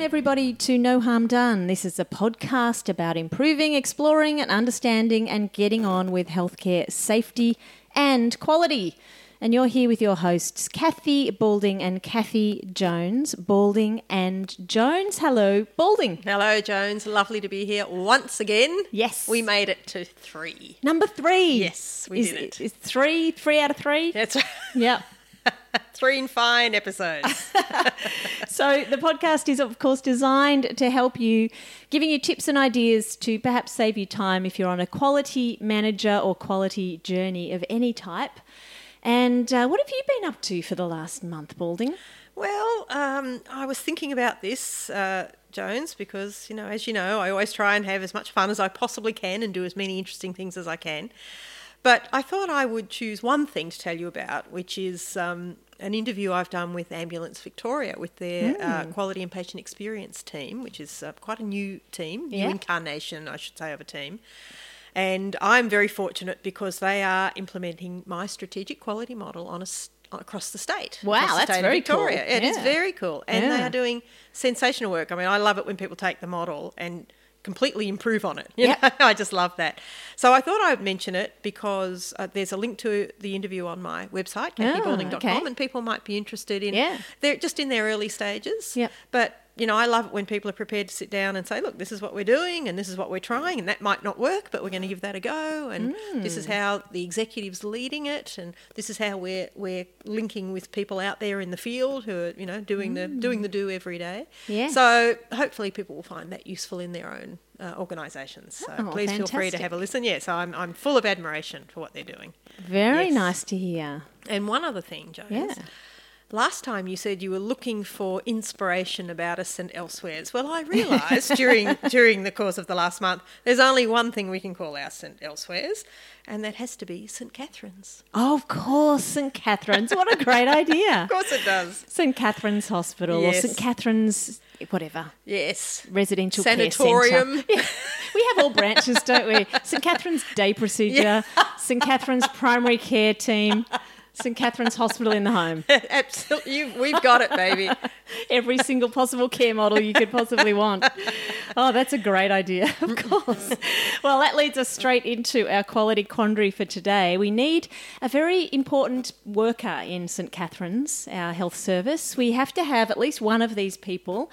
everybody, to No Harm Done. This is a podcast about improving, exploring, and understanding and getting on with healthcare safety and quality. And you're here with your hosts, Kathy Balding and Cathy Jones. Balding and Jones. Hello, Balding. Hello, Jones. Lovely to be here once again. Yes. We made it to three. Number three. Yes, we is, did it. Is three, three out of three? That's right. Yep. three and fine episodes. So the podcast is, of course, designed to help you, giving you tips and ideas to perhaps save you time if you're on a quality manager or quality journey of any type. And uh, what have you been up to for the last month, Balding? well, um, I was thinking about this, uh, Jones, because, you know, as you know, I always try and have as much fun as I possibly can and do as many interesting things as I can. But I thought I would choose one thing to tell you about, which is um, an interview I've done with Ambulance Victoria, with their uh, quality and patient experience team, which is uh, quite a new team, Yeah. new incarnation, I should say, of a team. And I'm very fortunate because they are implementing my strategic quality model on a across the state. Wow, the that's state very cool. Victoria. It is Yeah. very cool, and they are doing sensational work. I mean, I love it when people take the model and completely improve on it. You Yep. I just love that. So I thought I would mention it because uh, there's a link to the interview on my website, kathybalding.com, okay. and people might be interested in. Yeah. They're just in their early stages. Yep. But you know, I love it when people are prepared to sit down and say, "Look, this is what we're doing, and this is what we're trying, and that might not work, but we're going to give that a go, and this Hmm. is how the executives leading it, and this is how we're we're linking with people out there in the field who are you know doing the doing the do every day. Yes. So hopefully people will find that useful in their own uh, organisations. So Oh, please feel free to have a listen. Yes, I'm I'm full of admiration for what they're doing. Very Yes. nice to hear. And one other thing, Jones. Yeah. Last time you said you were looking for inspiration about us and elsewheres. Well, I realised during during the course of the last month, there's only one thing we can call our St Elsewheres, and that has to be St Catherine's. Oh, of course, St. Catherine's. What a great idea. Of course, it does. St. Catherine's Hospital or St. Catherine's, whatever, Yes. residential care Sanatorium. centre. Yeah, we have all branches, don't we? St. Catherine's Day Procedure, St. Catherine's Primary Care Team, St. Catherine's Hospital in the Home. Absolutely, you, we've got it, baby. Every single possible care model you could possibly want. Oh, that's a great idea, of mm-hmm. course. Well, that leads us straight into our quality quandary for today. We need a very important worker in St. Catherine's, our health service. We have to have at least one of these people.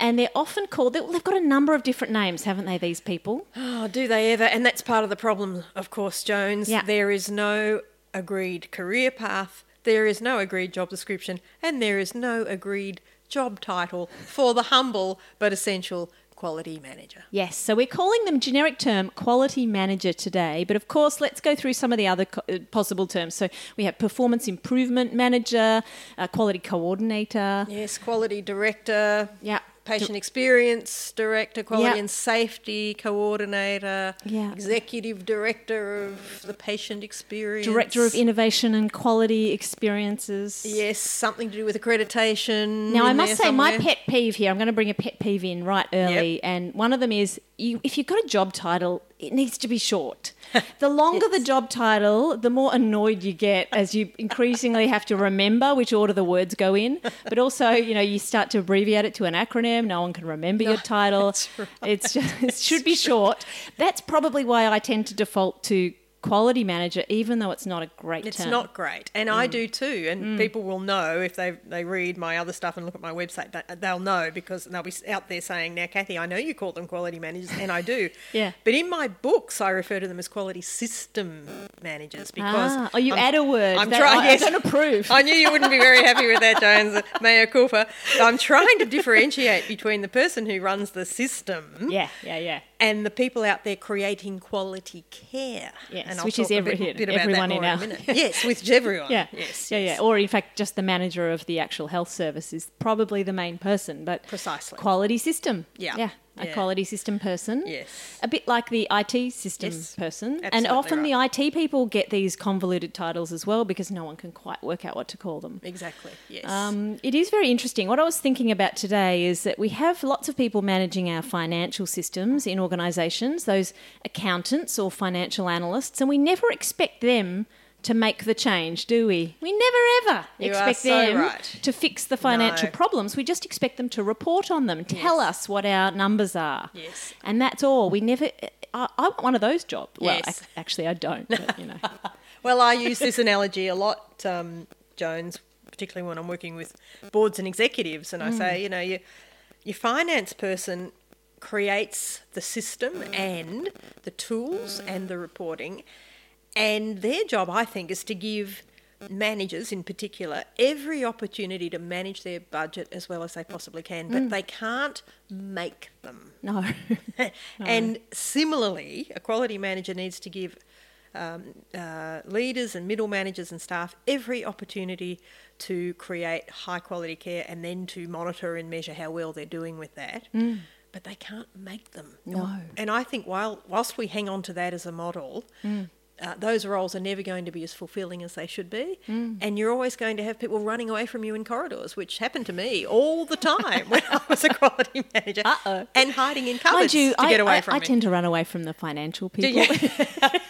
And they're often called, they've got a number of different names, haven't they, these people? Oh, do they ever? And that's part of the problem, of course, Jones. Yeah. There is no agreed career path, there is no agreed job description, and there is no agreed job title for the humble but essential quality manager. Yes, so we're calling them generic term quality manager today, but of course, let's go through some of the other co- uh, possible terms. So we have performance improvement manager, uh, quality coordinator. Yes, quality director, Yeah. Patient experience director, quality Yeah. and safety coordinator, Yeah. executive director of the patient experience, Director of Innovation and Quality Experiences. Yes, something to do with accreditation. Now, I must say, my pet peeve here, I'm going to bring a pet peeve in right early, and one of them is you, if you've got a job title, it needs to be short. The longer the job title, the more annoyed you get as you increasingly have to remember which order the words go in. But also, you know, you start to abbreviate it to an acronym. No one can remember your title. right. It's just it should be short. That's probably why I tend to default to quality manager, even though it's not a great term. It's term. not great, and I Mm. do too. And people will know if they they read my other stuff and look at my website. that- They'll know because they'll be out there saying, "Now, Kathy, I know you call them quality managers, and I do. Yeah. But in my books, I refer to them as quality system managers because Ah, oh, you I'm- add a word. I'm trying. I, yes. I don't approve. I knew you wouldn't be very happy with that, Jones. Mayor culpa. I'm trying to differentiate between the person who runs the system yeah, yeah, yeah. And the people out there creating quality care. Yes, and which is every- bit, bit everyone in our- minute. yes, which is everyone. Yeah. Yes. Yeah, yes. yeah. Or in fact, just the manager of the actual health service is probably the main person, but Precisely. quality system. Yeah. Yeah. A quality system person. Yes. A bit like the IT system Yes, person. And often the IT people get these convoluted titles as well because no one can quite work out what to call them. Exactly. Yes. Um, it is very interesting. What I was thinking about today is that we have lots of people managing our financial systems in organisations, those accountants or financial analysts, and we never expect them to make the change, do we? We never ever You expect so them right. to fix the financial No. problems. We just expect them to report on them, tell Yes. us what our numbers are. Yes. And that's all. We never. I, I want one of those jobs. Well, Yes. ac- actually, I don't. But, you know. Well, I use this analogy a lot, um, Jones, particularly when I'm working with boards and executives, and I say, you know, you, your finance person creates the system and the tools and the reporting, and their job, I think, is to give managers in particular every opportunity to manage their budget as well as they possibly can, but they can't make them. no. and similarly, a quality manager needs to give um, uh, leaders and middle managers and staff every opportunity to create high quality care and then to monitor and measure how well they're doing with that. But they can't make them. No. And I think while whilst we hang on to that as a model, uh, those roles are never going to be as fulfilling as they should be. And you're always going to have people running away from you in corridors, which happened to me all the time when I was a quality manager. Uh-oh. And hiding in Mind cupboards you, to I, get away I, from I me. tend to run away from the financial people.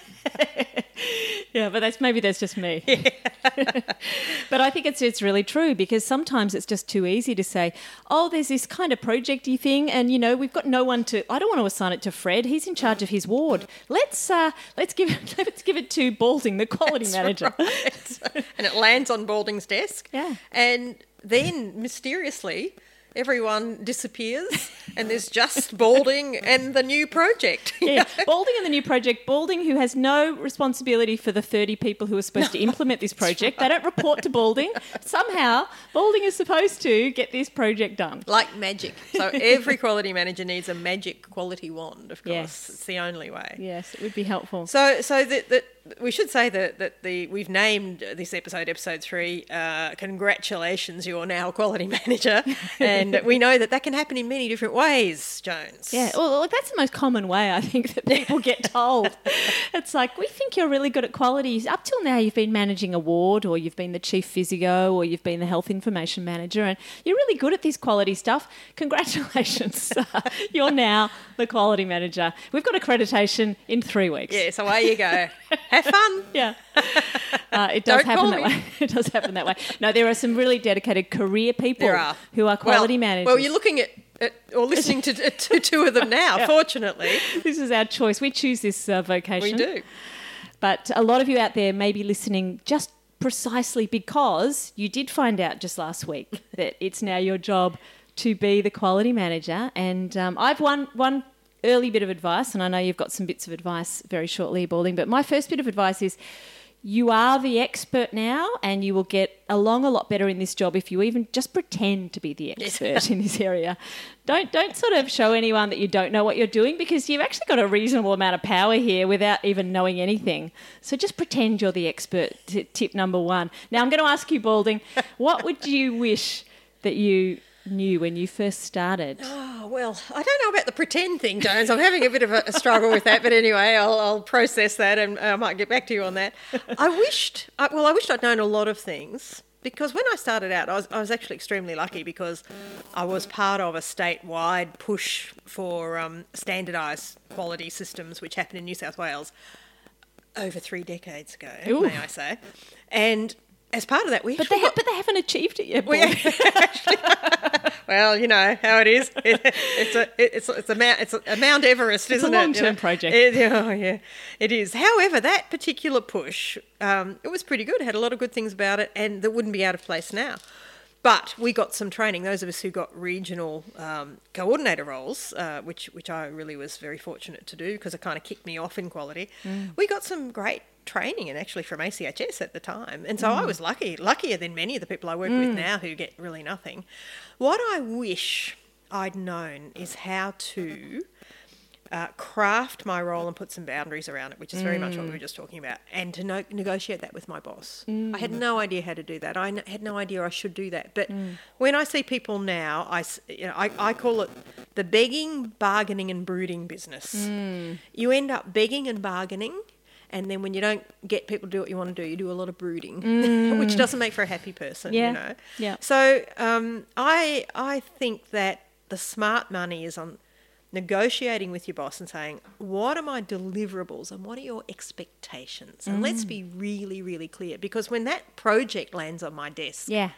Yeah, but that's maybe that's just me. but I think it's it's really true because sometimes it's just too easy to say, "Oh, there's this kind of projecty thing, and you know we've got no one to. I don't want to assign it to Fred. He's in charge of his ward. Let's uh, let's give it, let's give it to Balding, the quality That's manager. right. and it lands on Balding's desk. Yeah. And then mysteriously, everyone disappears, and there's just Balding and the new project. Yeah, know? Balding and the new project. Balding, who has no responsibility for the 30 people who are supposed to implement this project. They don't report to Balding. Somehow, Balding is supposed to get this project done. Like magic. So every quality manager needs a magic quality wand, of course. Yes. It's the only way. Yes, it would be helpful. So, so that we should say that that the we've named this episode episode three. Uh, congratulations, you're now a quality manager, and we know that that can happen in many different ways, Jones. Yeah, well, look, that's the most common way I think that people get told. it's like, we think you're really good at quality. Up till now, you've been managing a ward, or you've been the chief physio, or you've been the health information manager, and you're really good at this quality stuff. Congratulations. you're now the quality manager. We've got accreditation in three weeks. Yeah. So away you go. Have fun. Yeah. Uh, it does Don't happen that me. way. It does happen that way. No, there are some really dedicated career people There are who are quality well, managers. Well, you're looking at, at or listening to, to two of them now. Fortunately, this is our choice. We choose this uh, vocation. we do. But a lot of you out there may be listening just precisely because you did find out just last week that it's now your job to be the quality manager. And um, I've one one early bit of advice, and I know you've got some bits of advice very shortly, Balding. But my first bit of advice is. You are the expert now, and you will get along a lot better in this job if you even just pretend to be the expert in this area. Don't don't sort of show anyone that you don't know what you're doing because you've actually got a reasonable amount of power here without even knowing anything. So just pretend you're the expert. T- tip number one. Now I'm going to ask you, Balding, what would you wish that you knew when you first started? Oh, well, I don't know about the pretend thing, Jones. I'm having a bit of a, a struggle with that, but anyway, I'll, I'll process that and I might get back to you on that. I wished, I, well, I wished I'd known a lot of things because when I started out, I was, I was actually extremely lucky because I was part of a statewide push for um, standardised quality systems, which happened in New South Wales over three decades ago, Ooh. may I say. And as part of that, we But they, ha- but they haven't achieved it yet. we well, you know how it is. It, it's a it's a, it's a Mount it's a Mount Everest, It's a isn't it? you long-term know? project. It- oh yeah, it is. However, that particular push, um, it was pretty good. It had a lot of good things about it, and that wouldn't be out of place now. But we got some training. Those of us who got regional um, coordinator roles, uh, which which I really was very fortunate to do because it kind of kicked me off in quality. We got some great training, and actually from ACHS at the time, and so I mm. was lucky, luckier than many of the people I work with mm. now who get really nothing. What I wish I'd known is how to uh, craft my role and put some boundaries around it, which is very much what we were mm. just talking about, and to no- negotiate that with my boss. I had no idea how to do that. I n- had no idea I should do that. But when I see people now, I, you know, I, I call it the begging, bargaining, and brooding business. You end up begging and bargaining. And then when you don't get people to do what you want to do, you do a lot of brooding, which doesn't make for a happy person, Yeah, you know. yeah. So um, I I think that the smart money is on negotiating with your boss and saying, What are my deliverables and what are your expectations? And let's be really, really clear because when that project lands on my desk, Yeah.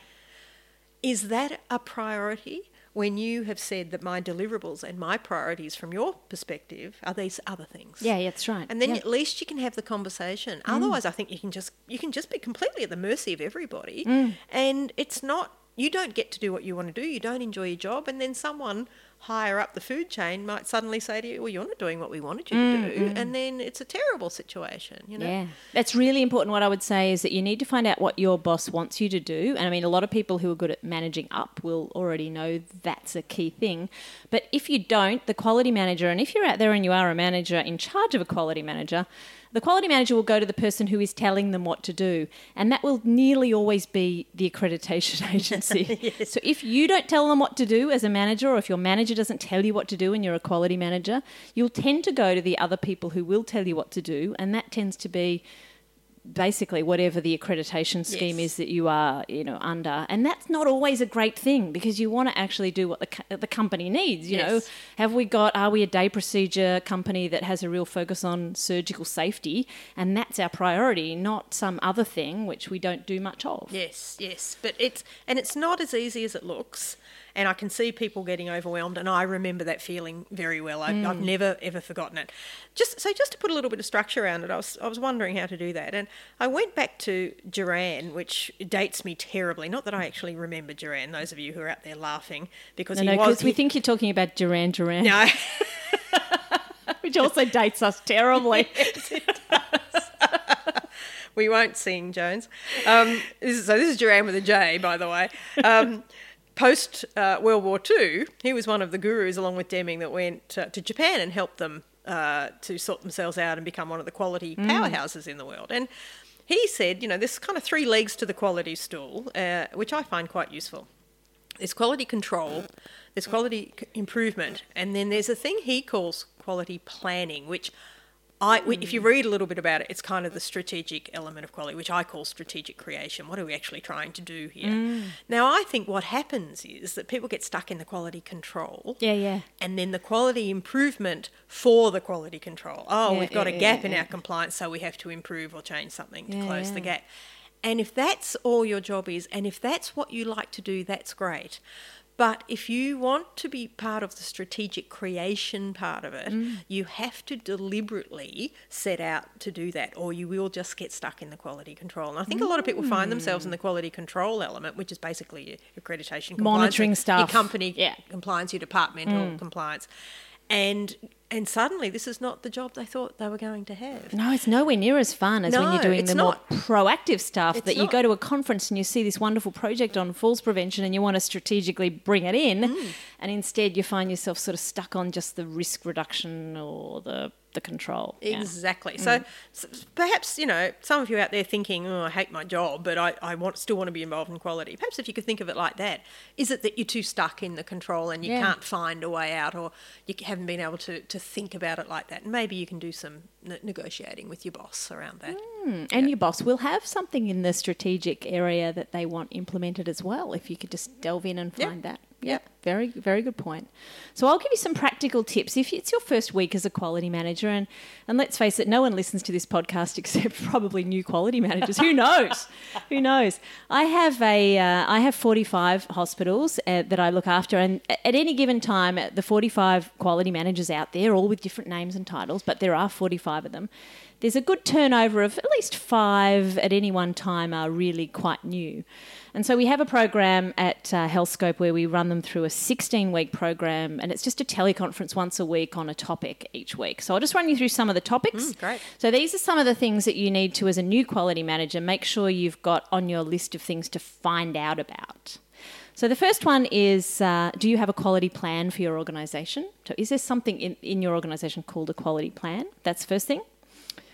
is that a priority? When you have said that my deliverables and my priorities from your perspective are these other things. Yeah, that's right. And then Yeah. at least you can have the conversation. Mm. Otherwise, I think you can just you can just be completely at the mercy of everybody, mm. and it's not. You don't get to do what you want to do. You don't enjoy your job, and then someone higher up the food chain might suddenly say to you, "Well, you're not doing what we wanted you to do," mm-hmm. and then it's a terrible situation. You know. Yeah, that's really important. What I would say is that you need to find out what your boss wants you to do. And I mean, a lot of people who are good at managing up will already know that's a key thing. But if you don't, the quality manager, and if you're out there and you are a manager in charge of a quality manager, the quality manager will go to the person who is telling them what to do. And that will nearly always be the accreditation agency. So if you don't tell them what to do as a manager, or if your manager doesn't tell you what to do and you're a quality manager, you'll tend to go to the other people who will tell you what to do. And that tends to be basically whatever the accreditation scheme Yes. is that you are you know under. And that's not always a great thing because you want to actually do what the, co- the company needs you know. Have we got are we a day procedure company that has a real focus on surgical safety? And that's our priority not some other thing which we don't do much of. Yes, yes, but it's and it's not as easy as it looks. And I can see people getting overwhelmed, and I remember that feeling very well. I, I've never ever forgotten it. Just so, just to put a little bit of structure around it, I was I was wondering how to do that, and I went back to Juran, which dates me terribly. Not that I actually remember Juran. Those of you who are out there laughing because no, he no, was. because we think you're talking about Duran Duran, no, which also dates us terribly. we won't sing, Jones. Um, this is, so this is Juran with a J, by the way. Um, Post uh, World War II, he was one of the gurus, along with Deming, that went uh, to Japan and helped them uh, to sort themselves out and become one of the quality powerhouses in the world. And he said, you know, there's kind of three legs to the quality stool, uh, which I find quite useful. There's quality control, there's quality c- improvement, and then there's a thing he calls quality planning, which I, if you mm. read a little bit about it, it's kind of the strategic element of quality, which I call strategic creation. What are we actually trying to do here? Mm. Now, I think what happens is that people get stuck in the quality control. Yeah, yeah. And then the quality improvement for the quality control. Oh, Yeah, we've got yeah, a gap yeah, in our compliance, so we have to improve or change something to close the gap. And if that's all your job is, and if that's what you like to do, that's great. But if you want to be part of the strategic creation part of it, Mm. you have to deliberately set out to do that, or you will just get stuck in the quality control. And I think a lot of people find themselves in the quality control element, which is basically your accreditation, compliance, Monitoring your stuff. company Yeah. compliance, your departmental compliance, and and suddenly this is not the job they thought they were going to have. No, it's nowhere near as fun as when you're doing the not. more proactive stuff It's that you go to a conference and you see this wonderful project on falls prevention and you want to strategically bring it in Mm. and instead you find yourself sort of stuck on just the risk reduction or the the control. Yeah. Exactly. So, perhaps you know some of you out there thinking, "Oh, I hate my job, but I, I want still want to be involved in quality." Perhaps if you could think of it like that, is it that you're too stuck in the control and you Yeah. can't find a way out, or you haven't been able to, to think about it like that? And maybe you can do some ne- negotiating with your boss around that. Mm, And your boss will have something in the strategic area that they want implemented as well if you could just delve in and Yeah. find that. Yeah. Very, very good point. So I'll give you some practical tips. If it's your first week as a quality manager, and, and let's face it, no one listens to this podcast except probably new quality managers. Who knows? Who knows? I have a uh, I have 45 hospitals uh, that I look after, and at any given time, uh, the 45 quality managers out there, all with different names and titles, but there are 45 of them. There's a good turnover of at least five at any one time are really quite new. And so we have a program at uh, Healthscope where we run them through a 16 week program, and it's just a teleconference once a week on a topic each week. So I'll just run you through some of the topics. Mm, great. So these are some of the things that you need to, as a new quality manager, make sure you've got on your list of things to find out about. So the first one is uh, do you have a quality plan for your organisation? So is there something in, in your organisation called a quality plan? That's the first thing.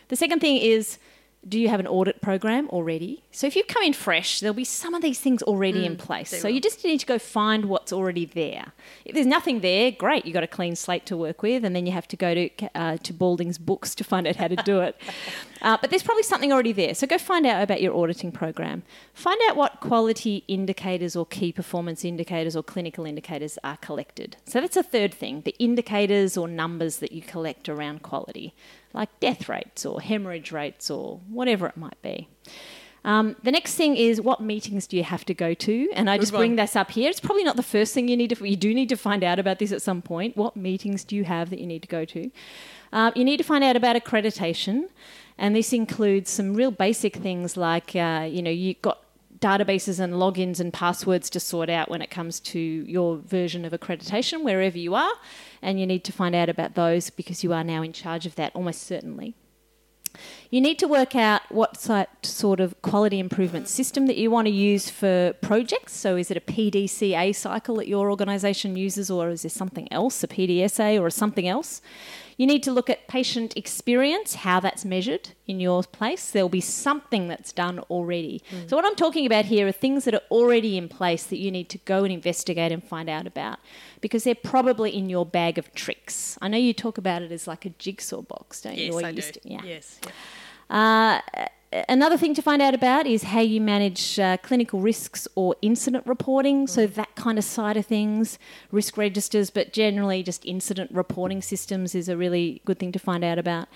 The second thing is do you have an audit program already? So if you come in fresh, there'll be some of these things already in place. So you just need to go find what's already there. If there's nothing there, great, you've got a clean slate to work with, and then you have to go to uh, to Balding's books to find out how to do it. Uh, but there's probably something already there. So go find out about your auditing program. Find out what quality indicators or key performance indicators or clinical indicators are collected. So that's a third thing the indicators or numbers that you collect around quality, like death rates or hemorrhage rates or whatever it might be. Um, the next thing is what meetings do you have to go to? And I Good just bring one. this up here. It's probably not the first thing you need to. You do need to find out about this at some point. What meetings do you have that you need to go to? Uh, you need to find out about accreditation, and this includes some real basic things like uh, you know you've got databases and logins and passwords to sort out when it comes to your version of accreditation wherever you are, and you need to find out about those because you are now in charge of that almost certainly. You need to work out what sort of quality improvement system that you want to use for projects. So, is it a PDCA cycle that your organisation uses, or is there something else, a PDSA or something else? You need to look at patient experience, how that's measured in your place. There'll be something that's done already. So, what I'm talking about here are things that are already in place that you need to go and investigate and find out about because they're probably in your bag of tricks. I know you talk about it as like a jigsaw box, don't you? Yes, Or I do. to- yeah. Yes. yeah. Uh, another thing to find out about is how you manage uh, clinical risks or incident reporting. So, that kind of side of things, risk registers, but generally just incident reporting systems is a really good thing to find out about.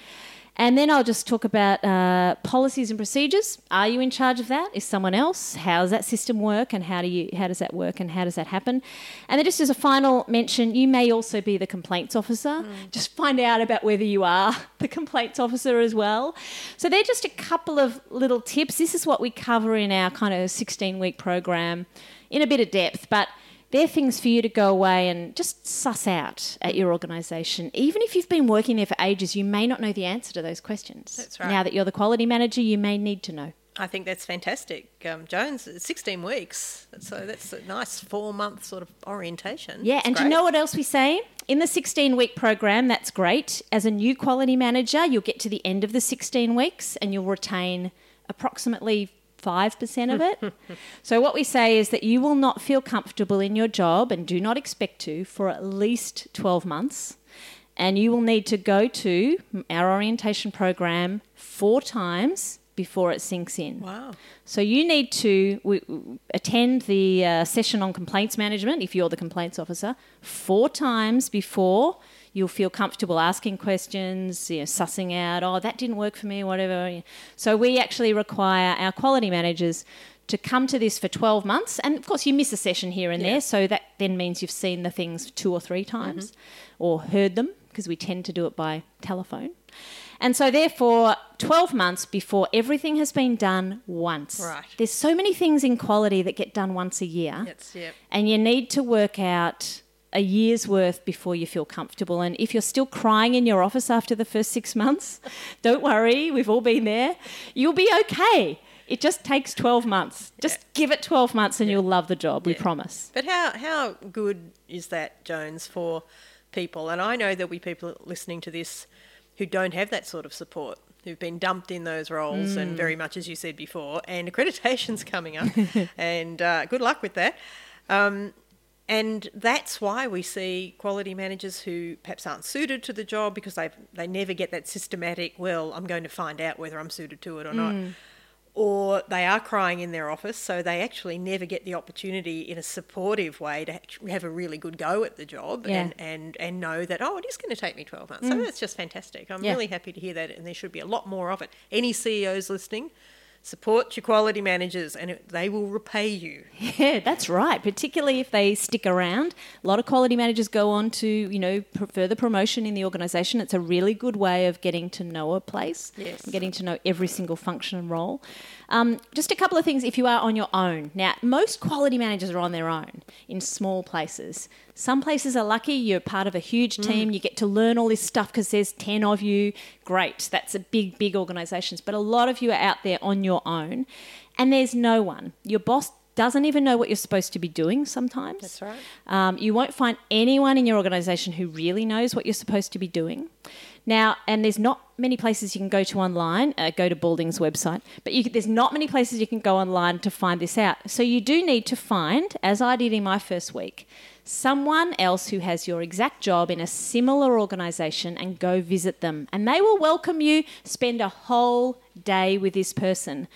And then I'll just talk about uh, policies and procedures. Are you in charge of that? Is someone else? How does that system work, and how do you how does that work, and how does that happen? And then just as a final mention, you may also be the complaints officer. Just find out about whether you are the complaints officer as well. So they're just a couple of little tips. This is what we cover in our kind of 16 week program in a bit of depth, but they're things for you to go away and just suss out at your organisation. Even if you've been working there for ages, you may not know the answer to those questions. That's right. Now that you're the quality manager, you may need to know. I think that's fantastic, um, Jones. 16 weeks, so that's a nice four month sort of orientation. Yeah, It's and do you know what else we say? In the 16 week program, that's great. As a new quality manager, you'll get to the end of the 16 weeks and you'll retain approximately 5% of it. so, what we say is that you will not feel comfortable in your job and do not expect to for at least 12 months. And you will need to go to our orientation program four times before it sinks in. Wow. So you need to w- w- attend the uh, session on complaints management if you're the complaints officer four times before you'll feel comfortable asking questions, you know, sussing out, oh, that didn't work for me, whatever. So we actually require our quality managers to come to this for 12 months. And of course, you miss a session here and Yeah. there. So that then means you've seen the things two or three times mm-hmm. or heard them because we tend to do it by telephone. And so, therefore, 12 months before everything has been done once. Right. There's so many things in quality that get done once a year. That's, yeah. And you need to work out a year's worth before you feel comfortable. And if you're still crying in your office after the first six months, don't worry, we've all been there. You'll be okay. It just takes 12 months. Just give it 12 months and you'll love the job, we promise. But how, how good is that, Jones, for people? And I know there'll be people listening to this who don't have that sort of support, who've been dumped in those roles, and very much as you said before, and accreditation's coming up, and uh, good luck with that. Um, and that's why we see quality managers who perhaps aren't suited to the job because they they never get that systematic. Well, I'm going to find out whether I'm suited to it or not mm. or they are crying in their office, so they actually never get the opportunity in a supportive way to have a really good go at the job Yeah. and, and, and know that, oh, it is going to take me 12 months. So mm. that's just fantastic. I'm Yeah. really happy to hear that, and there should be a lot more of it. Any CEOs listening, support your quality managers, and it, they will repay you. Yeah, that's right. Particularly if they stick around. A lot of quality managers go on to, you know, further promotion in the organisation. It's a really good way of getting to know a place, Yes. getting to know every single function and role. Um, just a couple of things if you are on your own. Now, most quality managers are on their own in small places. Some places are lucky, you're part of a huge team, you get to learn all this stuff because there's 10 of you. Great, that's a big, big organisations. But a lot of you are out there on your own and there's no one. Your boss doesn't even know what you're supposed to be doing sometimes. That's right. Um, you won't find anyone in your organisation who really knows what you're supposed to be doing. Now, and there's not many places you can go to online. Uh, go to Balding's website, but you, there's not many places you can go online to find this out. So you do need to find, as I did in my first week, someone else who has your exact job in a similar organisation and go visit them, and they will welcome you. Spend a whole day with this person.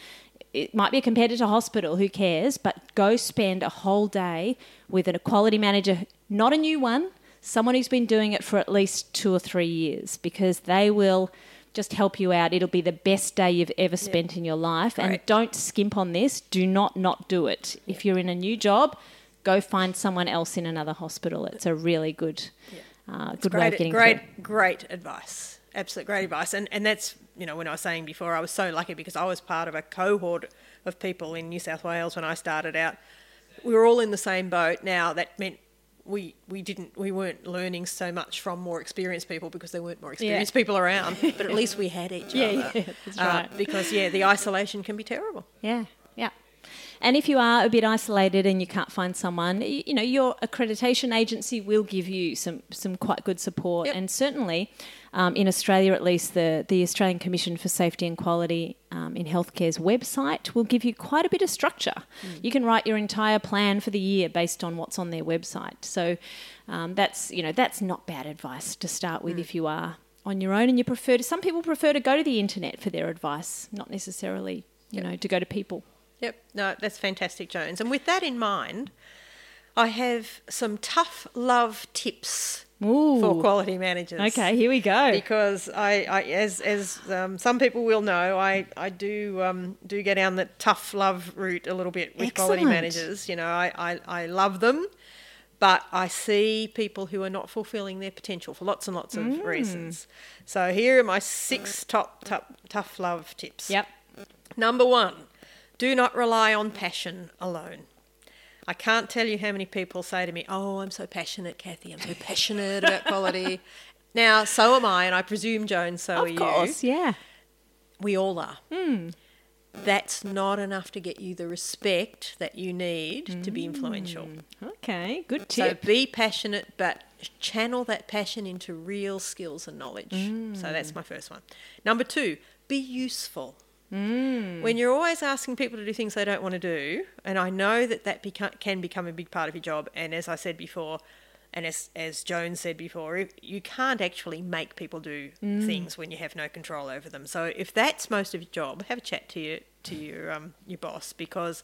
It might be a competitor hospital, who cares? But go spend a whole day with a quality manager, not a new one, someone who's been doing it for at least two or three years, because they will just help you out. It'll be the best day you've ever spent in your life. And don't skimp on this. Do not not do it. If you're in a new job, go find someone else in another hospital. It's a really good, uh, good way of great, getting great, through. great advice. Absolute great advice. And and that's you know when I was saying before, I was so lucky because I was part of a cohort of people in New South Wales when I started out. We were all in the same boat. Now that meant we we didn't we weren't learning so much from more experienced people because there weren't more experienced people around. But at least we had each Yeah, other. yeah, that's Uh, right. because yeah, the isolation can be terrible. Yeah, yeah. And if you are a bit isolated and you can't find someone, you know, your accreditation agency will give you some, some quite good support. Yep. And certainly, um, in Australia at least, the, the Australian Commission for Safety and Quality um, in Healthcare's website will give you quite a bit of structure. You can write your entire plan for the year based on what's on their website. So um, that's, you know, that's not bad advice to start with if you are on your own and you prefer to, some people prefer to go to the internet for their advice, not necessarily, you know, to go to people. Yep. No, that's fantastic, Jones. And with that in mind, I have some tough love tips Ooh. for quality managers. Okay, here we go. Because I, I as as um, some people will know, I I do um, do go down the tough love route a little bit with quality managers. You know, I, I I love them, but I see people who are not fulfilling their potential for lots and lots of Mm. reasons. So here are my six top, top tough love tips. Yep. Number one, do not rely on passion alone. I can't tell you how many people say to me, Oh, I'm so passionate, Kathy. I'm so passionate about quality. Now, so am I, and I presume, Jones, so are you. Of course, yeah. We all are. Hmm. That's not enough to get you the respect that you need to be influential. Hmm. Okay, good tip. So be passionate, but channel that passion into real skills and knowledge. Hmm. So that's my first one. Number two, be useful. When you're always asking people to do things they don't want to do, and I know that that beca- can become a big part of your job, and as I said before, and as, as Jones said before, if- you can't actually make people do things when you have no control over them. So if that's most of your job, have a chat to your to your um, your boss because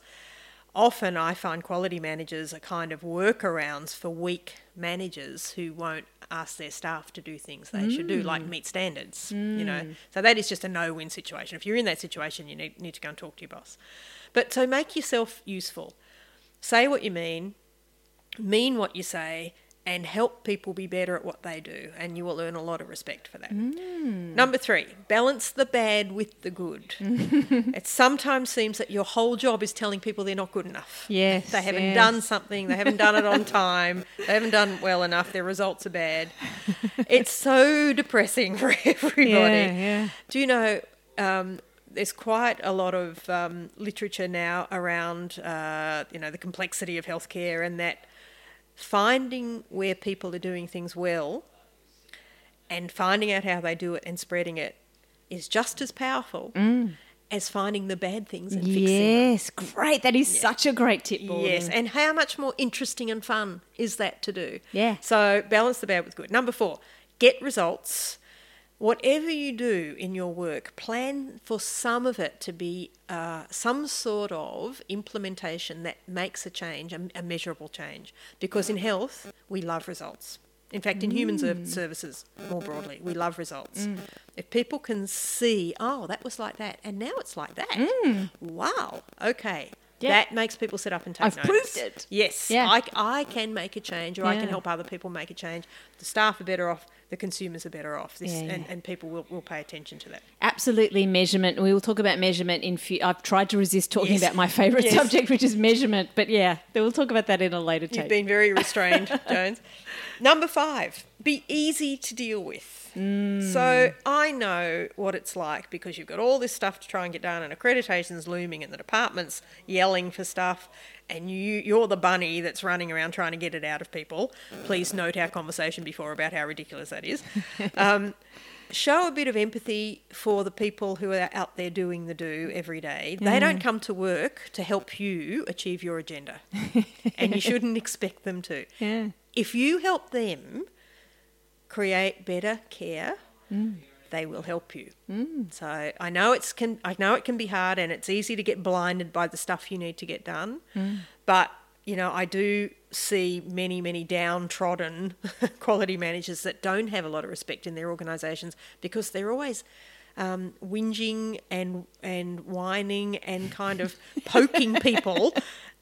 often I find quality managers are kind of workarounds for weak managers who won't ask their staff to do things they should do, like mm. meet standards. You know, mm. so that is just a no-win situation. If you're in that situation, you need need to go and talk to your boss. But so make yourself useful. Say what you mean, mean what you say, and help people be better at what they do, and you will earn a lot of respect for that. Number three, balance the bad with the good. it sometimes seems that your whole job is telling people they're not good enough. Yes, They haven't yes. done something, they haven't done it on time, they haven't done well enough, their results are bad. it's so depressing for everybody. Yeah, yeah. Do you know? Um, there's quite a lot of um, literature now around, uh, you know, the complexity of healthcare and that finding where people are doing things well and finding out how they do it and spreading it is just as powerful mm. as finding the bad things and fixing them. Yes, great. That is such a great tip, Balding. Yes, and how much more interesting and fun is that to do? Yeah. So balance the bad with good. Number four, get results. Whatever you do in your work, plan for some of it to be uh, some sort of implementation that makes a change, a, a measurable change. Because in health, we love results. In fact, in human Mm. ser- services more broadly, we love results. If people can see, oh, that was like that, and now it's like that. Wow. Okay. Yeah. That makes people sit up and take I've notice. proved it. Yes. Yeah. I, I can make a change or I can help other people make a change. The staff are better off, the consumers are better off. This, Yeah, and, yeah. and people will, will pay attention to that. Absolutely, measurement. We will talk about measurement in. Few, I've tried to resist talking Yes. about my favourite Yes. subject, which is measurement. But yeah, we'll talk about that in a later You've been very restrained, Jones. Number five, be easy to deal with. So I know what it's like because you've got all this stuff to try and get done, and accreditation's looming, and the department's yelling for stuff, and you you're the bunny that's running around trying to get it out of people. Please note our conversation before about how ridiculous that is. Um, show a bit of empathy for the people who are out there doing the do every day. They don't come to work to help you achieve your agenda, and you shouldn't expect them to. Yeah. If you help them create better care, mm. they will help you. Mm. So I know it's can I know it can be hard, and it's easy to get blinded by the stuff you need to get done, mm. but you know I do see many many downtrodden quality managers that don't have a lot of respect in their organisations because they're always um, whinging and and whining and kind of poking people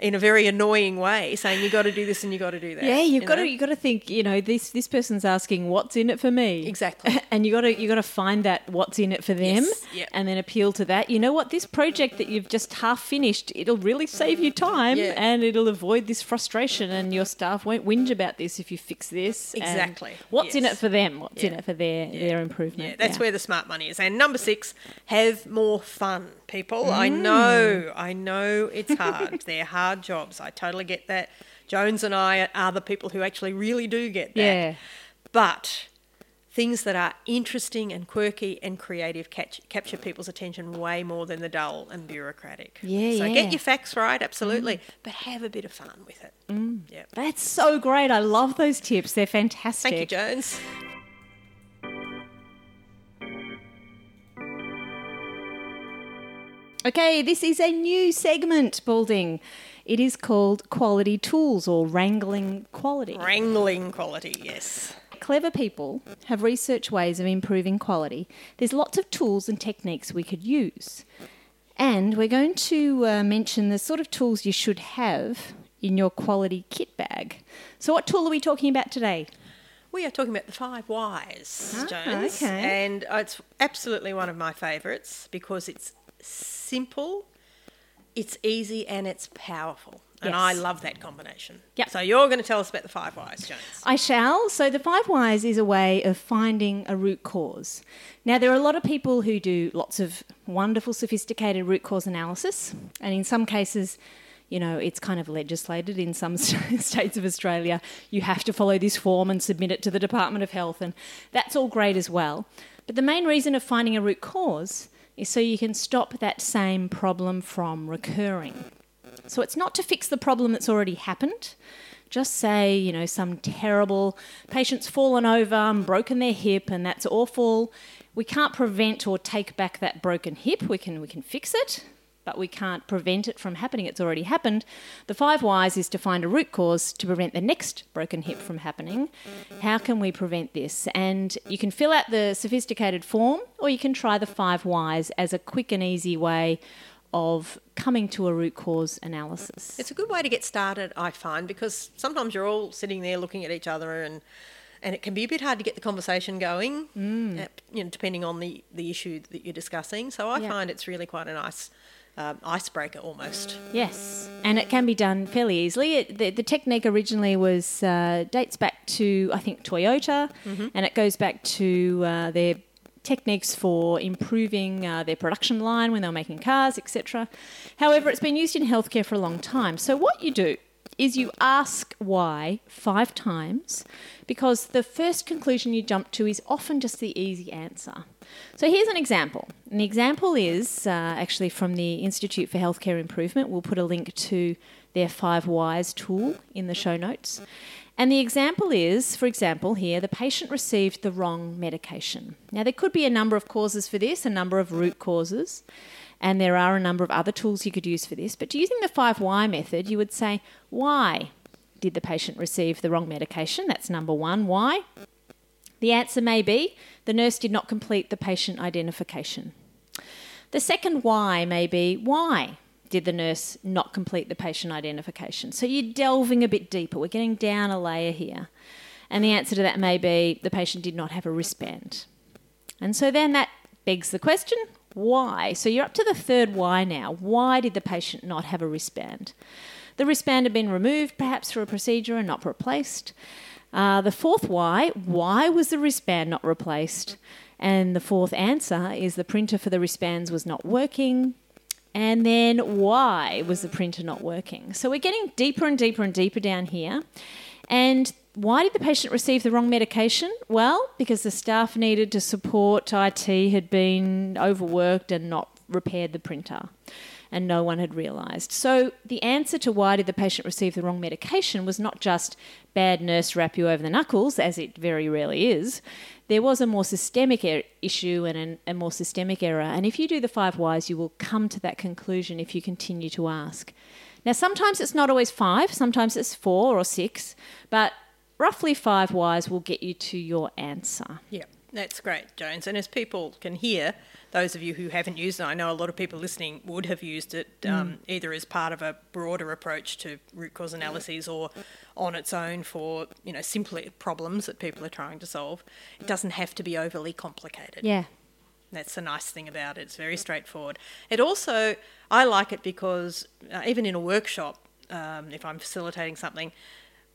in a very annoying way, saying you got to do this and you got to do that. Yeah, you've you got know? to you got to think. You know, this this person's asking what's in it for me. Exactly. and you got to you got to find that what's in it for them, Yes, yep. and then appeal to that. You know what? This project that you've just half finished, it'll really save you time, Yeah. and it'll avoid this frustration, and your staff won't whinge about this if you fix this. Exactly, What's in it for them? What's in it for their their improvement? Yeah, that's where the smart money is. And number six, have more fun, people. I know, I know it's hard. They're hard jobs. I totally get that. Jones and I are the people who actually really do get that. Yeah. But things that are interesting and quirky and creative catch, capture people's attention way more than the dull and bureaucratic. Yeah, so yeah. get your facts right, absolutely, but have a bit of fun with it. Mm. Yeah. That's so great. I love those tips. They're fantastic. Thank you, Jones. Okay, this is a new segment, Balding. It is called Quality Tools or Wrangling Quality. Wrangling quality, yes. Clever people have researched ways of improving quality. There's lots of tools and techniques we could use. And we're going to uh, mention the sort of tools you should have in your quality kit bag. So, what tool are we talking about today? We are talking about the five whys, Ah, Jones. okay. And it's absolutely one of my favourites because it's simple, it's easy, and it's powerful. And Yes. I love that combination. Yep. So you're going to tell us about the five whys, Jones. I shall. So, the five whys is a way of finding a root cause. Now, there are a lot of people who do lots of wonderful, sophisticated root cause analysis, and in some cases, you know, it's kind of legislated in some states of Australia. You have to follow this form and submit it to the Department of Health, and that's all great as well. But the main reason of finding a root cause is so you can stop that same problem from recurring. So it's not to fix the problem that's already happened. Just say, you know, some terrible patient's fallen over and broken their hip and that's awful. We can't prevent or take back that broken hip. We can we can fix it, but we can't prevent it from happening. It's already happened. The five whys is to find a root cause to prevent the next broken hip from happening. How can we prevent this? And you can fill out the sophisticated form or you can try the five whys as a quick and easy way of coming to a root cause analysis. It's a good way to get started, I find, because sometimes you're all sitting there looking at each other and and it can be a bit hard to get the conversation going, uh, you know, depending on the, the issue that you're discussing. So I Yeah. find it's really quite a nice um, icebreaker almost. Yes, and it can be done fairly easily. It, the, the technique originally was uh, dates back to I think Toyota, and it goes back to uh, their techniques for improving uh, their production line when they were making cars, etc. However, it's been used in healthcare for a long time. So what you do is you ask why five times because the first conclusion you jump to is often just the easy answer. So here's an example. The example is uh, actually from the Institute for Healthcare Improvement. We'll put a link to their Five Whys tool in the show notes. And the example is, for example, here, the patient received the wrong medication. Now, there could be a number of causes for this, a number of root causes, and there are a number of other tools you could use for this. But using the 5Y method, you would say, why did the patient receive the wrong medication? That's number one. Why? The answer may be the nurse did not complete the patient identification. The second why may be why did the nurse not complete the patient identification? So you're delving a bit deeper. We're getting down a layer here. And the answer to that may be the patient did not have a wristband. And so then that begs the question why? So you're up to the third why now. Why did the patient not have a wristband? The wristband had been removed, perhaps for a procedure and not replaced. Uh, the fourth why, why was the wristband not replaced? And the fourth answer is the printer for the wristbands was not working. And then why was the printer not working? So we're getting deeper and deeper and deeper down here. And why did the patient receive the wrong medication? Well, because the staff needed to support IT had been overworked and not repaired the printer and no one had realised. So the answer to why did the patient receive the wrong medication was not just bad nurse rap you over the knuckles, as it very rarely is. There was a more systemic er- issue and an, a more systemic error. And if you do the five whys, you will come to that conclusion if you continue to ask. Now, sometimes it's not always five, sometimes it's four or six, but roughly five whys will get you to your answer. Yeah, that's great, Jones. And as people can hear, those of you who haven't used it, I know a lot of people listening would have used it um, either as part of a broader approach to root cause analyses or on its own for you know simpler problems that people are trying to solve. It doesn't have to be overly complicated. Yeah. That's the nice thing about it. It's very straightforward. It also, I like it because uh, even in a workshop, um, if I'm facilitating something,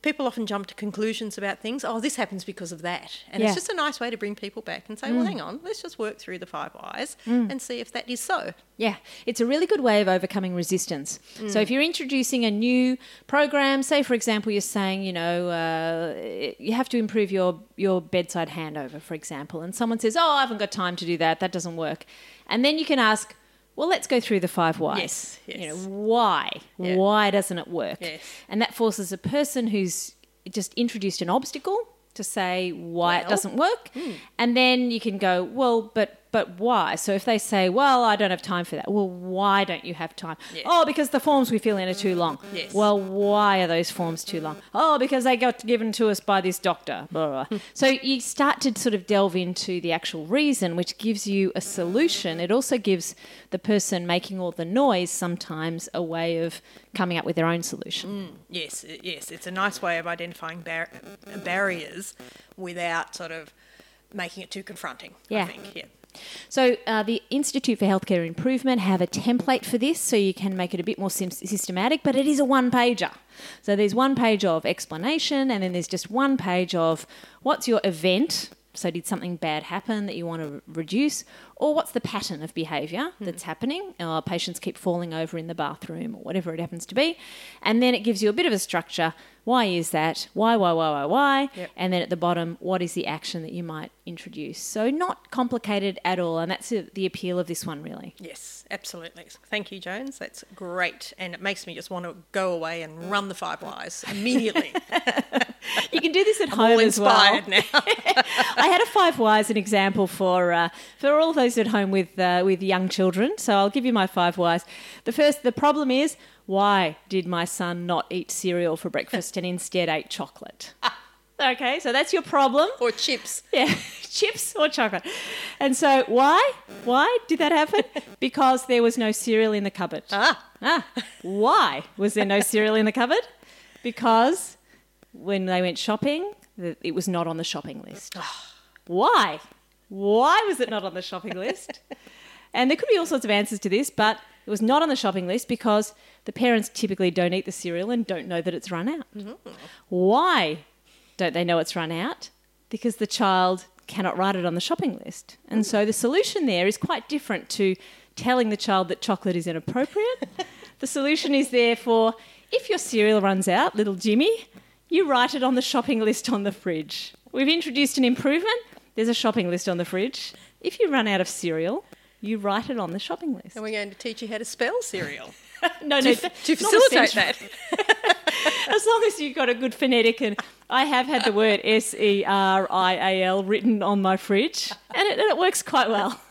people often jump to conclusions about things. Oh, this happens because of that. And Yeah. it's just a nice way to bring people back and say, well, mm. hang on, let's just work through the five whys mm. and see if that is so. Yeah, it's a really good way of overcoming resistance. So if mm. you're introducing a new program, say for example you're saying, you know, uh, you have to improve your your bedside handover, for example, and someone says, "Oh, I haven't got time to do that. That doesn't work," and then you can ask. Well, let's go through the five whys. Yes, You know, why? Yeah. Why doesn't it work? Yes. And that forces a person who's just introduced an obstacle to say why it doesn't work. Hmm. And then you can go, well, but but why? So if they say, well, I don't have time for that. Well, why don't you have time? Yes. Oh, because the forms we fill in are too long. Yes. Well, why are those forms too long? Oh, because they got given to us by this doctor. Blah, blah, so you start to sort of delve into the actual reason, which gives you a solution. It also gives the person making all the noise sometimes a way of coming up with their own solution. Mm, yes, yes, it's a nice way of identifying bar- barriers without sort of making it too confronting. Yeah. I think. Yeah. So, uh, the Institute for Healthcare Improvement have a template for this, so you can make it a bit more sim- systematic. But it is a one pager. So there's one page of explanation, and then there's just one page of what's your event. So did something bad happen that you want to reduce, or what's the pattern of behaviour that's happening? Our patients keep falling over in the bathroom, or whatever it happens to be, and then it gives you a bit of a structure. Why is that? Why? Why? Why? Why? Why? Yep. And then at the bottom, what is the action that you might introduce? So not complicated at all, and that's the- appeal of this one, really. Yes, absolutely. Thank you, Jones. That's great, and it makes me just want to go away and run the five whys immediately. You can do this at I'm home all as well. inspired now. I had a five whys an example for uh, for all those at home with uh, with young children. So I'll give you my five whys. The first, the problem is why did my son not eat cereal for breakfast and instead ate chocolate? okay, so that's your problem. or chips. Yeah, chips or chocolate. And so why? Why did that happen? Because there was no cereal in the cupboard. Ah, Ah, why was there no cereal in the cupboard? Because when they went shopping, it was not on the shopping list. Why? Why was it not on the shopping list? And there could be all sorts of answers to this, but it was not on the shopping list because the parents typically don't eat the cereal and don't know that it's run out. Mm-hmm. Why don't they know it's run out? Because the child cannot write it on the shopping list. And so the solution there is quite different to telling the child that chocolate is inappropriate. the solution is therefore if your cereal runs out, little Jimmy, you write it on the shopping list on the fridge. We've introduced an improvement. There's a shopping list on the fridge. If you run out of cereal, you write it on the shopping list. and we're going to teach you how to spell cereal no, to, no, th- to facilitate that. as long as you've got a good phonetic and I have had the word S E R I A L written on my fridge and it, and it works quite well.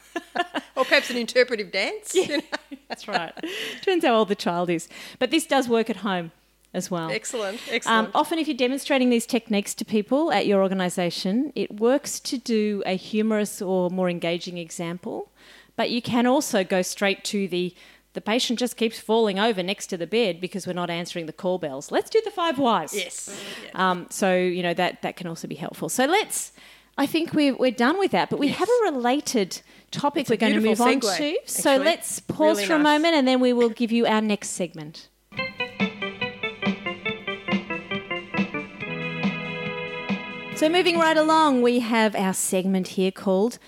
Or perhaps an interpretive dance. you know. That's right. Depends how old the child is. But this does work at home as well. Excellent, Um, excellent. often, if you're demonstrating these techniques to people at your organisation, it works to do a humorous or more engaging example, but you can also go straight to the the patient just keeps falling over next to the bed because we're not answering the call bells. Let's do the five whys. yes. Um, so you know that that can also be helpful. So let's. I think we're we're done with that, but we Yes. have a related topic we're going to move beautiful on segue, to. So let's pause Really for a moment, and then we will give you our next segment. So, moving right along, we have our segment here called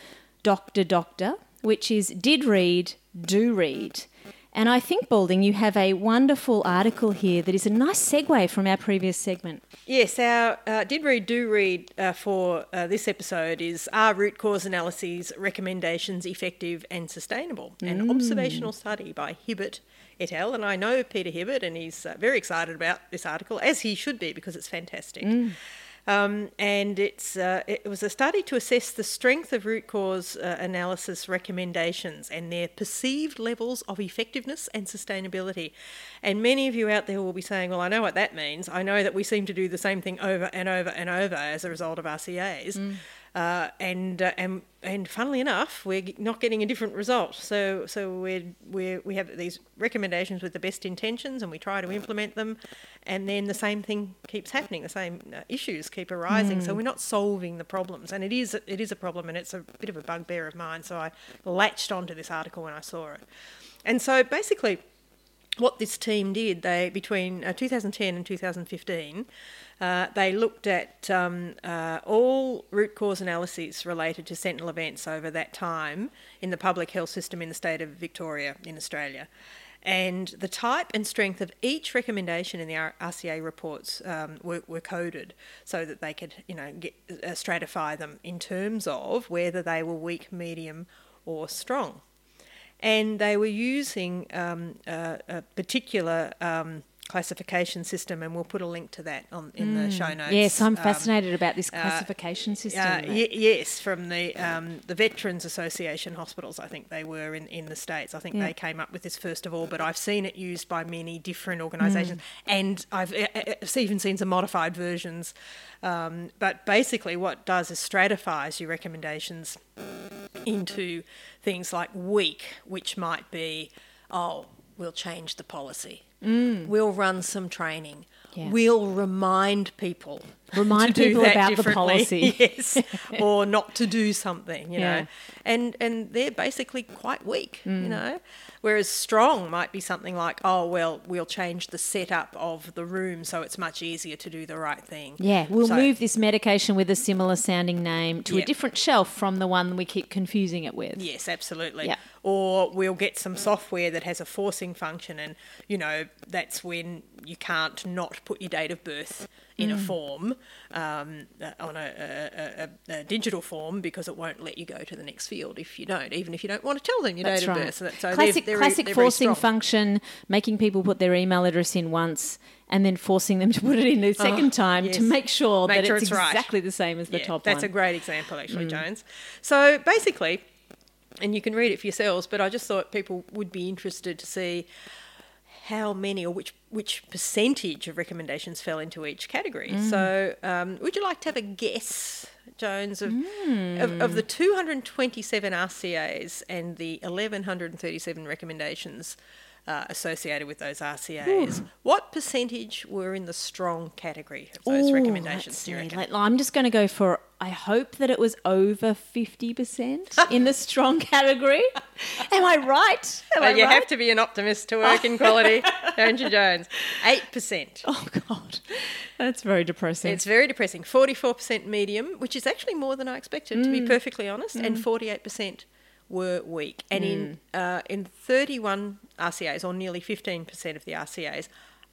Doctor Doctor, which is Did Read, Do Read. And I think, Balding, you have a wonderful article here that is a nice segue from our previous segment. Yes, our uh, did read, do read uh, for uh, this episode is Are root cause analyses recommendations effective and sustainable? An observational study by Hibbert et al. And I know Peter Hibbert, and he's uh, very excited about this article, as he should be, because it's fantastic. Um, and it's uh, it was a study to assess the strength of root cause uh, analysis recommendations and their perceived levels of effectiveness and sustainability. And many of you out there will be saying, "Well, I know what that means. I know that we seem to do the same thing over and over and over as a result of RCAs." Uh, and uh, and and funnily enough, we're not getting a different result. So so we we we have these recommendations with the best intentions, and we try to implement them, and then the same thing keeps happening. The same uh, issues keep arising. So we're not solving the problems, and it is it is a problem, and it's a bit of a bugbear of mine. So I latched onto this article when I saw it, and so basically what this team did, they between uh, 2010 and 2015, uh, they looked at um, uh, all root cause analyses related to sentinel events over that time in the public health system in the state of Victoria in Australia. And the type and strength of each recommendation in the RCA reports um, were, were coded so that they could, you know, get, uh, stratify them in terms of whether they were weak, medium, or strong and they were using um, a, a particular um, classification system, and we'll put a link to that on in the show notes. Yes, I'm Um, fascinated about this classification system. uh, y- yes, from the um, the Veterans Association hospitals, I think they were in, in the states. I think Yeah. they came up with this first of all, but I've seen it used by many different organisations, and I've uh, uh, uh, even seen some modified versions. Um, but basically, what it does is stratifies your recommendations into things like weak, which might be, oh, we'll change the policy. We'll run some training. Yeah. We'll remind people. Remind to do people about the policy. yes, or not to do something, you Yeah. know. And and they're basically quite weak, Mm. you know. Whereas strong might be something like, oh well, we'll change the setup of the room so it's much easier to do the right thing. Yeah, we'll So- move this medication with a similar sounding name to a different shelf from the one we keep confusing it with. Yes, absolutely. Yeah. Or we'll get some software that has a forcing function, and you know that's when you can't not put your date of birth in Mm. a form um, on a, a, a, a digital form because it won't let you go to the next field if you don't, even if you don't want to tell them your That's date right. of birth. So, that- so they're- classic they're, classic they're forcing function, making people put their email address in once and then forcing them to put it in the second time to Oh, make sure Make that sure it's, it's right. exactly the same as the Yeah, top that's one. a great example, actually, Mm. Jones. So basically, and you can read it for yourselves, but I just thought people would be interested to see how many or which which percentage of recommendations fell into each category. Mm. So, um, would you like to have a guess, Jones, of, of, Mm. of the 227 RCAs and the 1137 recommendations uh, associated with those RCAs? What percentage were in the strong category of those Ooh, recommendations? Do you reckon? Like, I'm just going to go for. I hope that it was over fifty percent in the strong category. Am I right? Am I Well, you right? have to be an optimist to work in quality, don't you, Jones? 8%. Oh God, that's very depressing. It's very depressing. 44% medium, which is actually more than I expected, to be Mm. perfectly honest, and 48% were weak. And in, Mm. uh, in 31 RCAs, or nearly 15% of the RCAs,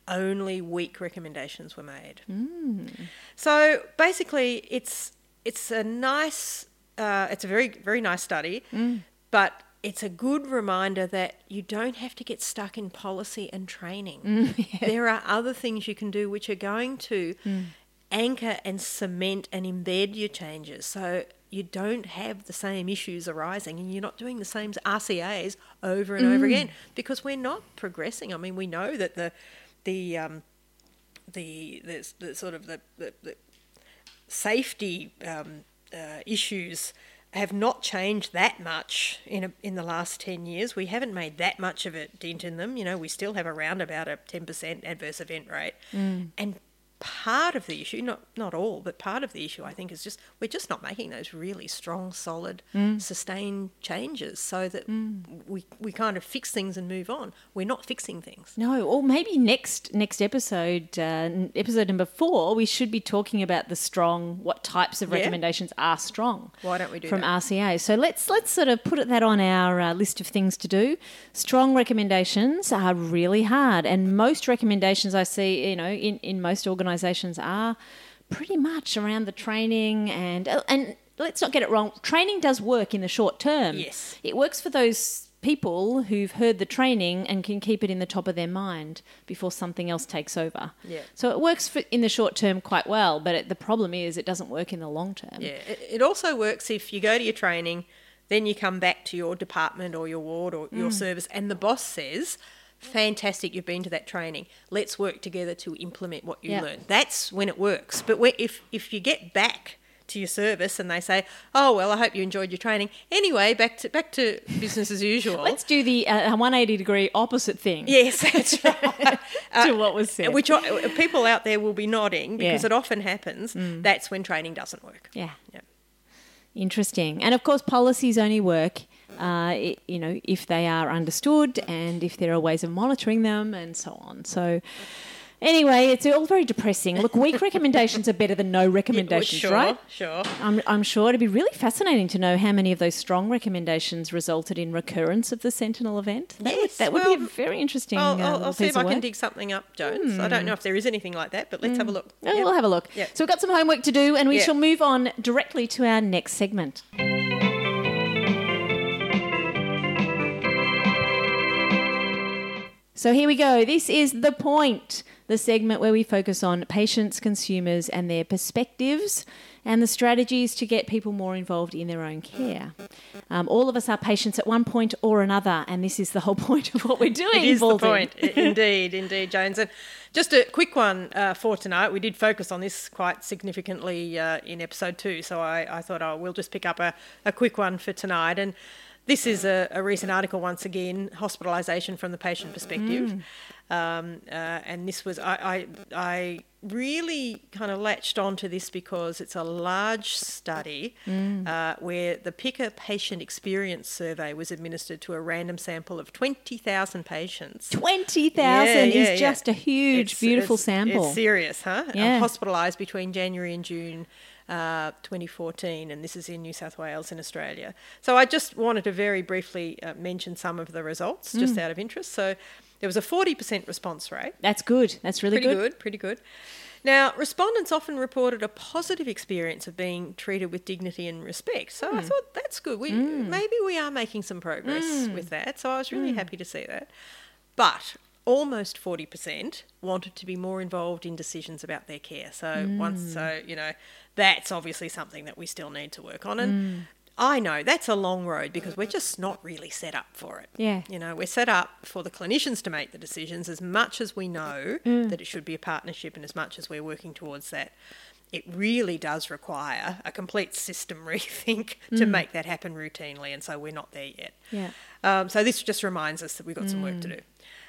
only weak recommendations were made. Mm. So basically, it's it's a nice, uh, it's a very very nice study, Mm. but it's a good reminder that you don't have to get stuck in policy and training. Mm, There are other things you can do which are going to anchor and cement and embed your changes. So you don't have the same issues arising and you're not doing the same RCAs over and over again because we're not progressing. I mean, we know that the the um, the, the, the sort of the, the safety um, uh, issues have not changed that much in a, in the last 10 years. We haven't made that much of a dent in them. You know, we still have around about a 10% adverse event rate. And part of the issue, not not all, but part of the issue, I think, is just we're just not making those really strong, solid, Mm. sustained changes so that we we kind of fix things and move on. We're not fixing things. No, or maybe next next episode, uh, episode number four, we should be talking about the strong. What types of Yeah. recommendations are strong? Why don't we do from that? RCA? So let's let's sort of put that on our uh, list of things to do. Strong recommendations are really hard, and most recommendations I see, you know, in in most organisations are pretty much around the training and uh, and. Let's not get it wrong. Training does work in the short term. Yes. It works for those people who've heard the training and can keep it in the top of their mind before something else takes over. Yeah. So it works for, in the short term quite well, but it, the problem is it doesn't work in the long term. Yeah, it, it also works if you go to your training, then you come back to your department or your ward or your service, and the boss says, "Fantastic, you've been to that training. Let's work together to implement what you Yeah. learned." That's when it works. But when, if if you get back to your service and they say, "Oh well, I hope you enjoyed your training. Anyway, back to back to business as usual." Let's do the uh, 180 degree opposite thing Yes, that's right. to what was said. Which I- people out there will be nodding because Yeah. it often happens. That's when training doesn't work. yeah. Yeah. Interesting. And of course, policies only work, uh, you know, if they are understood and if there are ways of monitoring them and so on. So, anyway, it's all very depressing. Look, weak recommendations are better than no recommendations, sure, right? Sure. I'm, I'm sure it'd be really fascinating to know how many of those strong recommendations resulted in recurrence of the Sentinel event. That would, Yes, that would be a very interesting I'll, uh, I'll, little I'll see if I of can dig something up, Jones. I don't know if there is anything like that, but let's have a look. Oh, Yep. We'll have a look. Yep. So we've got some homework to do, and we Yeah. shall move on directly to our next segment. So here we go. This is The Point, the segment where we focus on patients, consumers, and their perspectives and the strategies to get people more involved in their own care. Um, all of us are patients at one point or another, and this is the whole point of what we're doing. It is the point. Indeed, indeed, Jones. And just a quick one uh, for tonight. We did focus on this quite significantly uh, in episode two, so I, I thought, oh, we'll just pick up a, a quick one for tonight. And this is a, a recent article, once again, hospitalisation from the patient perspective. Um, uh, and this was, I, I, I really kind of latched onto this because it's a large study uh, where the Picker patient experience survey was administered to a random sample of 20,000 patients. 20,000 Yeah, yeah, is yeah. just a huge, It's- beautiful it's- sample. It's serious, huh? Yeah. hospitalised between January and June uh, 2014, and this is in New South Wales in Australia. So I just wanted to very briefly uh, mention some of the results, just Mm. out of interest. So there was a 40% response rate. That's good. That's really Pretty good. good, pretty good. Now, respondents often reported a positive experience of being treated with dignity and respect. So Hmm. I thought that's good. We maybe we are making some progress Hmm. with that. So I was really happy to see that. But almost 40% wanted to be more involved in decisions about their care. So once Hmm. so, you know, that's obviously something that we still need to work on and Hmm. I know that's a long road because we're just not really set up for it. Yeah. You know, we're set up for the clinicians to make the decisions as much as we know Mm. that it should be a partnership and as much as we're working towards that. It really does require a complete system rethink to make that happen routinely, and so we're not there yet. Mm. Yeah. Um, so this just reminds us that we've got some work to do.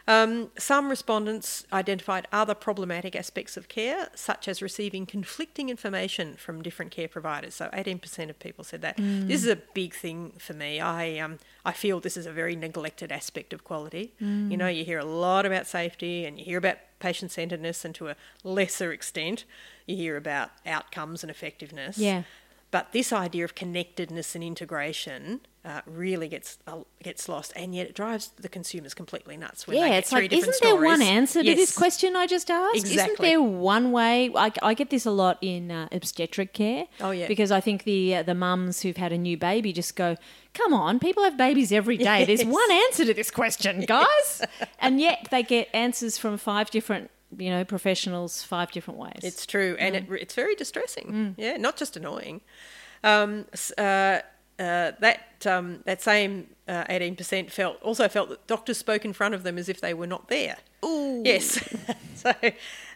Um, some respondents identified other problematic aspects of care, such as receiving conflicting information from different care providers. So 18% of people said that. This is a big thing for me. I um, I feel this is a very neglected aspect of quality. You know, you hear a lot about safety, and you hear about patient centeredness, and to a lesser extent, you hear about outcomes and effectiveness. Yeah. But this idea of connectedness and integration uh, really gets uh, gets lost, and yet it drives the consumers completely nuts. When Yeah, get it's like, isn't there one stories. answer to this question I just asked? Exactly. Isn't there one way? I, I get this a lot in uh, obstetric care. Oh, yeah. Because I think the uh, the mums who've had a new baby just go, come on, people have babies every day. There's one answer to this question, guys. and yet they get answers from five different, you know, professionals, five different ways. It's true, and it, it's very distressing. Mm. Yeah, not just annoying. Um, uh, uh, that um, that same eighteen percent felt also felt that doctors spoke in front of them as if they were not there. Ooh. Yes, so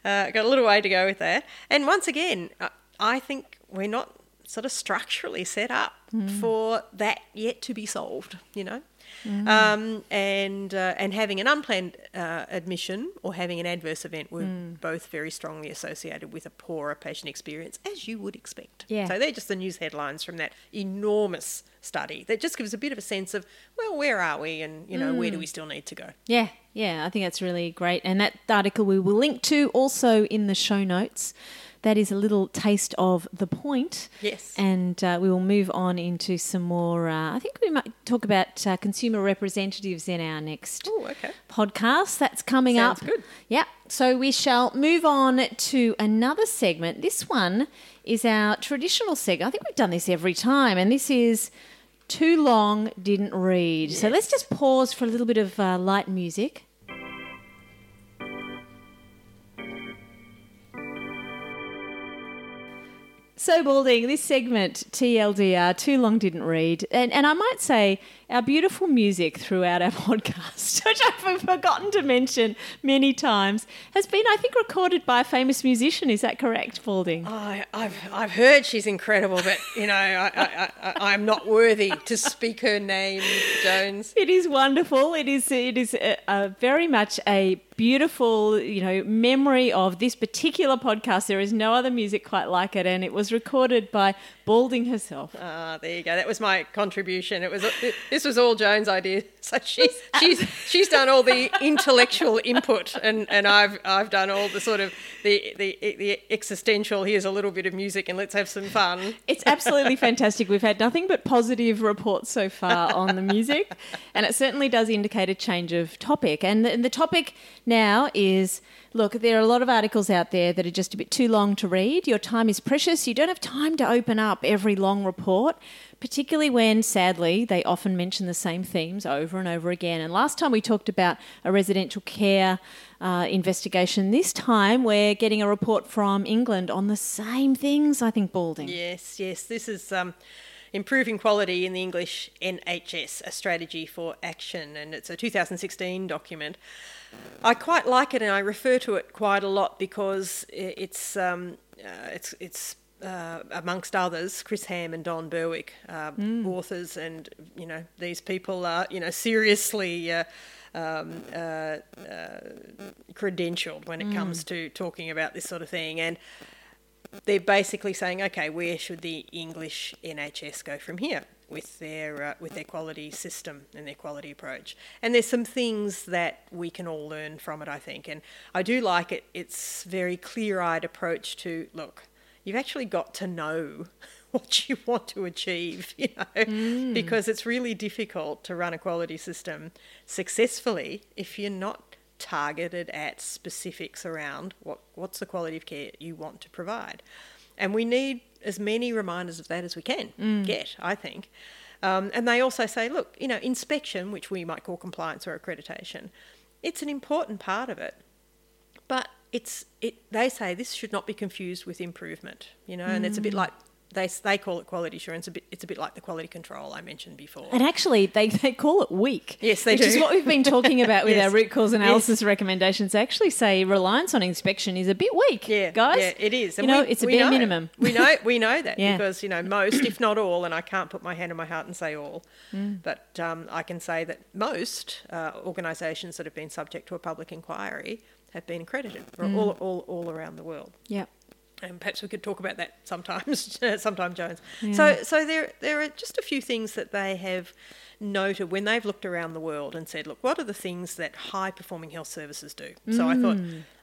uh, got a little way to go with that. And once again, uh, I think we're not sort of structurally set up Hmm. for that yet to be solved. You know. Um, and uh, and having an unplanned uh, admission or having an adverse event were both very strongly associated with a poorer patient experience, as you would expect. Yeah. So they're just the news headlines from that enormous study that just gives a bit of a sense of well, where are we, and you know where do we still need to go? Yeah, yeah, I think that's really great. And that article we will link to also in the show notes. That is a little taste of the point. Yes. And uh, we will move on into some more. Uh, I think we might talk about uh, consumer representatives in our next Oh, okay. podcast. That's coming up. Sounds up. good. Yeah. So we shall move on to another segment. This one is our traditional segment. I think we've done this every time, and this is too long didn't read. So let's just pause for a little bit of uh, light music. So, Balding, this segment, TLDR, Too Long Didn't Read, and, and I might say our beautiful music throughout our podcast, which I've forgotten to mention many times, has been, I think, recorded by a famous musician. Is that correct, Balding? I, I've I've heard she's incredible, but you know I, I, I I'm not worthy to speak her name, Jones. It is wonderful. It is it is a, a very much a beautiful, you know, memory of this particular podcast. There is no other music quite like it, and it was recorded by Balding herself. Ah, there you go. That was my contribution. It was this was all Jones' idea. So she's she's she's done all the intellectual input, and, and I've I've done all the sort of the, the the existential. Here's a little bit of music, and let's have some fun. It's absolutely fantastic. We've had nothing but positive reports so far on the music, and it certainly does indicate a change of topic. And the, and the topic now is look, there are a lot of articles out there that are just a bit too long to read. Your time is precious. You don't have time to open up every long report, particularly when, sadly, they often mention the same themes over and over again. And last time we talked about a residential care uh, investigation. This time we're getting a report from England on the same things, I think, Balding. Yes, yes. This is um, improving quality in the English NHS, a strategy for action, and it's a 2016 document. I quite like it, and I refer to it quite a lot because it's um, uh, it's it's. Uh, amongst others, Chris Ham and Don Berwick, uh, authors, and you know these people are you know seriously uh, um, uh, uh, credentialed when it comes to talking about this sort of thing, and they're basically saying, okay, where should the English NHS go from here with their uh, with their quality system and their quality approach? And there's some things that we can all learn from it, I think. And I do like it. It's very clear-eyed approach to look. You've actually got to know what you want to achieve, you know, because it's really difficult to run a quality system successfully if you're not targeted at specifics around what, what's the quality of care you want to provide. And we need as many reminders of that as we can get, I think. Um, and they also say, look, you know, inspection, which we might call compliance or accreditation, it's an important part of it. But it's it. They say this should not be confused with improvement, you know, and it's a bit like they they call it quality assurance. A bit, it's a bit like the quality control I mentioned before. And actually, they, they call it weak. Yes, they which is what we've been talking about with Yes. our root cause analysis recommendations. They actually say reliance on inspection is a bit weak, Yeah, guys. Yeah, it is. You know, we- it's a bare know. minimum. We know we know that Yeah. because you know most, if not all, and I can't put my hand on my heart and say all, Mm. but um, I can say that most uh, organisations that have been subject to a public inquiry have been accredited Mm. all, all all around the world. Yeah. And perhaps we could talk about that sometimes, sometime, Jones. So, so there, there are just a few things that they have noted when they've looked around the world and said, look, what are the things that high-performing health services do? So I thought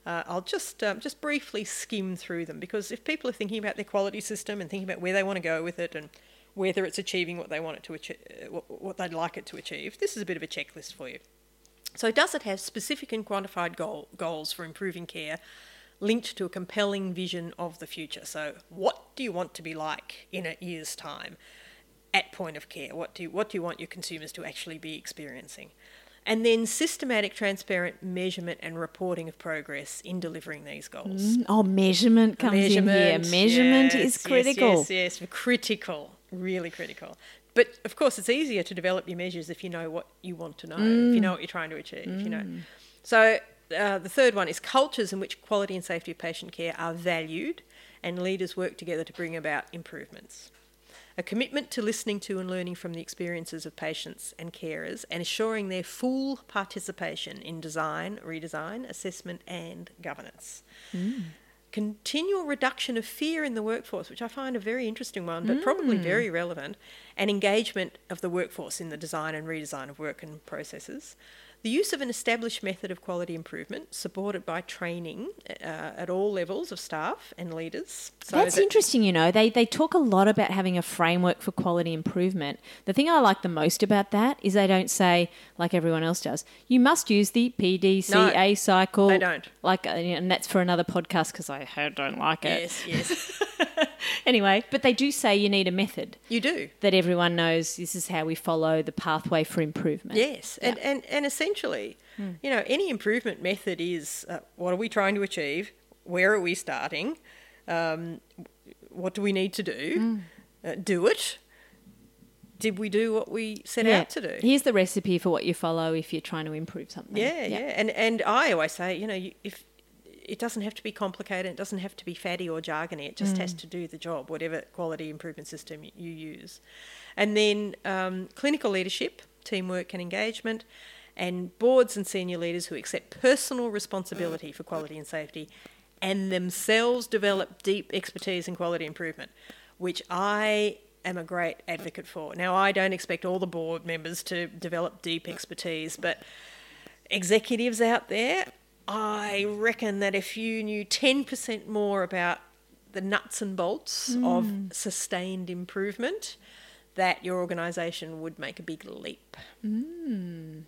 uh, I'll just um, just briefly skim through them because if people are thinking about their quality system and thinking about where they want to go with it and whether it's achieving what they want it to achieve, what, what they'd like it to achieve, this is a bit of a checklist for you. So, does it have specific and quantified goal, goals for improving care linked to a compelling vision of the future? So, what do you want to be like in a year's time at point of care? What do you, what do you want your consumers to actually be experiencing? And then systematic, transparent measurement and reporting of progress in delivering these goals. Mm, Oh, measurement comes in here. Measurement yes, is yes, critical. Yes, yes, critical, really critical. But of course, it's easier to develop your measures if you know what you want to know, if Mm. you know what you're trying to achieve. You know, so uh, the third one is cultures in which quality and safety of patient care are valued, and leaders work together to bring about improvements. a commitment to listening to and learning from the experiences of patients and carers, and assuring their full participation in design, redesign, assessment, and governance. Continual reduction of fear in the workforce, which I find a very interesting one, but probably very relevant, and engagement of the workforce in the design and redesign of work and processes. The use of an established method of quality improvement, supported by training uh, at all levels of staff and leaders. So That's that- interesting, you know. They they talk a lot about having a framework for quality improvement. The thing I like the most about that is they don't say like everyone else does. You must use the PDCA No, cycle. they don't. Like, uh, and that's for another podcast because I don't like it. Yes, yes, Anyway, but they do say you need a method you do. that everyone knows. This is how we follow the pathway for improvement. Yes, and, and, and essentially, you know, any improvement method is uh, what are we trying to achieve? Where are we starting? Um, what do we need to do? Uh, do it. Did we do what we set Yeah. out to do? Here's the recipe for what you follow if you're trying to improve something. Yeah, yeah, And and I always say, you know, if it doesn't have to be complicated, it doesn't have to be fatty or jargony. It just has to do the job, whatever quality improvement system you use. And then um, clinical leadership, teamwork, and engagement, and boards and senior leaders who accept personal responsibility for quality and safety, and themselves develop deep expertise in quality improvement, which I am a great advocate for. Now, I don't expect all the board members to develop deep expertise, but executives out there, I reckon that if you knew 10% more about the nuts and bolts of sustained improvement, that your organisation would make a big leap.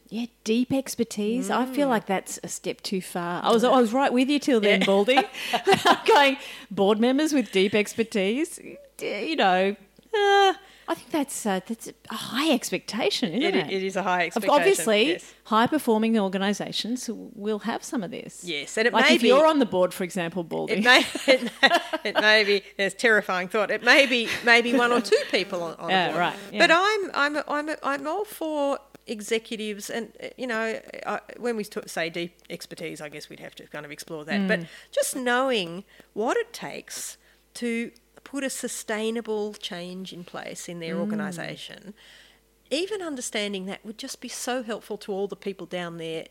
Yeah, deep expertise. I Mm. feel like that's a step too far. I was I was right with you till then, Baldy. I'm going board members with deep expertise. You know, uh, I think that's uh, that's a high expectation, isn't It, it? it is a high expectation. Obviously, yes. high performing organisations will have some of this. Yes, and it like may if be- you're on the board, for example, Baldy. It may, it may, it may be, it's a terrifying thought. It may be maybe one or two people on, on a board. right, yeah. But I'm, I'm, I'm, I'm all for executives and, uh, you know, I, when we t- say deep expertise, I guess we'd have to kind of explore that. But Mm. just knowing what it takes to put a sustainable change in place in their Mm. organisation, even understanding that would just be so helpful to all the people down there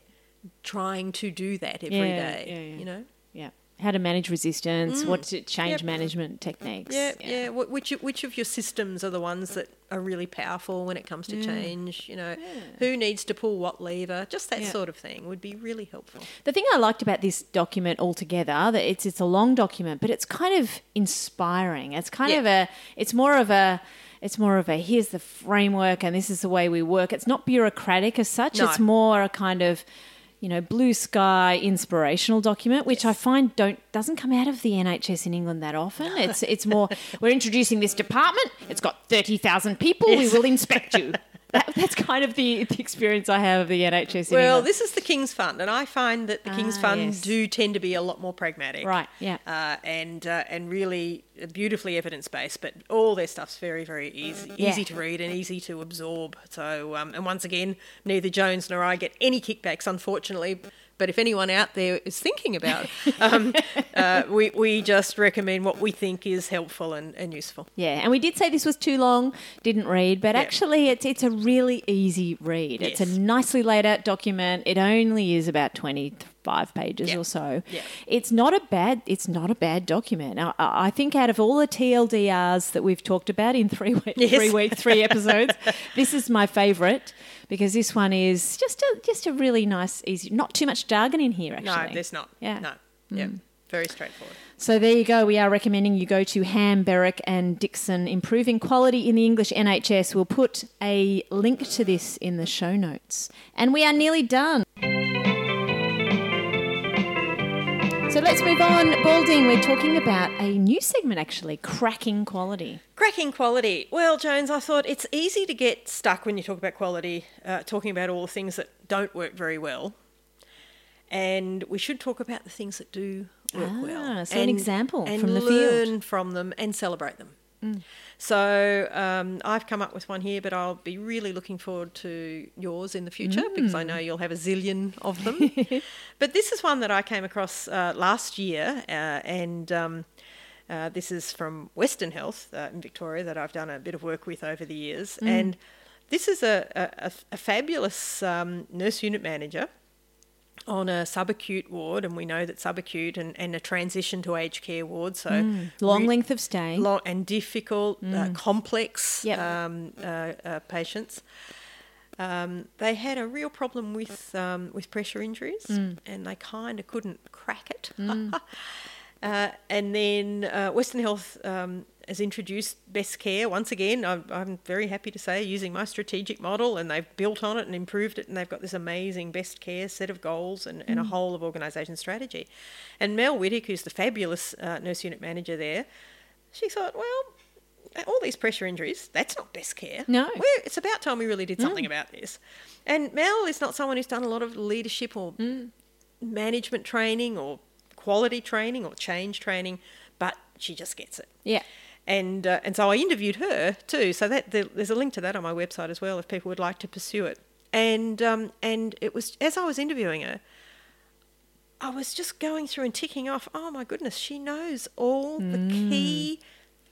trying to do that every day. Yeah, yeah, yeah. You know? yeah, how to manage resistance, what to mm. change Yep. management techniques. Yeah, yeah. Wh- Which which of your systems are the ones that are really powerful when it comes to change? You know, who needs to pull what lever? Just that Yeah. sort of thing would be really helpful. The thing I liked about this document altogether, that it's it's a long document, but it's kind of inspiring. It's kind Yeah. of a it's more of a it's more of a here's the framework and this is the way we work. It's not bureaucratic as such. No. It's more a kind of you know blue sky inspirational document which i find don't doesn't come out of the nhs in england that often. It's it's more we're introducing this department. It's got 30,000 people. We will inspect you that, that's kind of the, the experience i have of the nhs Well, this is the King's Fund, and I find that the King's Ah, Fund yes. do tend to be a lot more pragmatic, Right, yeah. uh, and uh, and really beautifully evidence based. But all their stuff's very very easy, Yeah. easy to read and easy to absorb. So, um, and once again, neither Jones nor I get any kickbacks, unfortunately. But if anyone out there is thinking about, it, um, uh, we we just recommend what we think is helpful and, and useful. Yeah, and we did say this was too long, didn't read, but Yeah. actually it's it's a really easy read. Yes. It's a nicely laid out document. It only is about 25 pages Yeah. or so. Yeah. It's not a bad it's not a bad document. I, I think out of all the TLDRs that we've talked about in 3 week, Yes. 3 week 3 episodes, this is my favorite because this one is just a just a really nice easy not too much jargon in here actually. No, there's not. Yeah. No. Yeah. Mm. Very straightforward. So there you go. We are recommending you go to Ham, Berwick, and Dixon Improving Quality in the English NHS. We'll put a link to this in the show notes. And we are nearly done. So let's move on. Balding, we're talking about a new segment actually cracking quality. Cracking quality. Well, Jones, I thought it's easy to get stuck when you talk about quality, uh, talking about all the things that don't work very well. And we should talk about the things that do work Ah, well. so an example and from the field. learn from them and celebrate them. So um, I've come up with one here, but I'll be really looking forward to yours in the future because I know you'll have a zillion of them. but this is one that I came across uh, last year, uh, and um, Uh, this is from Western Health uh, in Victoria that I've done a bit of work with over the years. And this is a, a, a fabulous um, nurse unit manager on a subacute ward, and we know that subacute and, and a transition to aged care ward, so Long re- length of stay. long and difficult, uh, complex Yep. um, uh, uh, patients. Um, they had a real problem with um, with pressure injuries, and they kind of couldn't crack it. uh, and then uh, Western Health um, has introduced Best Care once again. I'm, I'm very happy to say using my strategic model, and they've built on it and improved it, and they've got this amazing Best Care set of goals and, and a mm. whole of organisation strategy. And Mel Whittick, who's the fabulous uh, nurse unit manager there, she thought, well, all these pressure injuries, that's not best care. No. We're, it's about time we really did something mm. about this. And Mel is not someone who's done a lot of leadership or mm. management training or quality training or change training, but she just gets it. Yeah. And uh, and so I interviewed her too. So that there's a link to that on my website as well if people would like to pursue it. And um, and it was as I was interviewing her, I was just going through and ticking off. Oh my goodness, she knows all the key,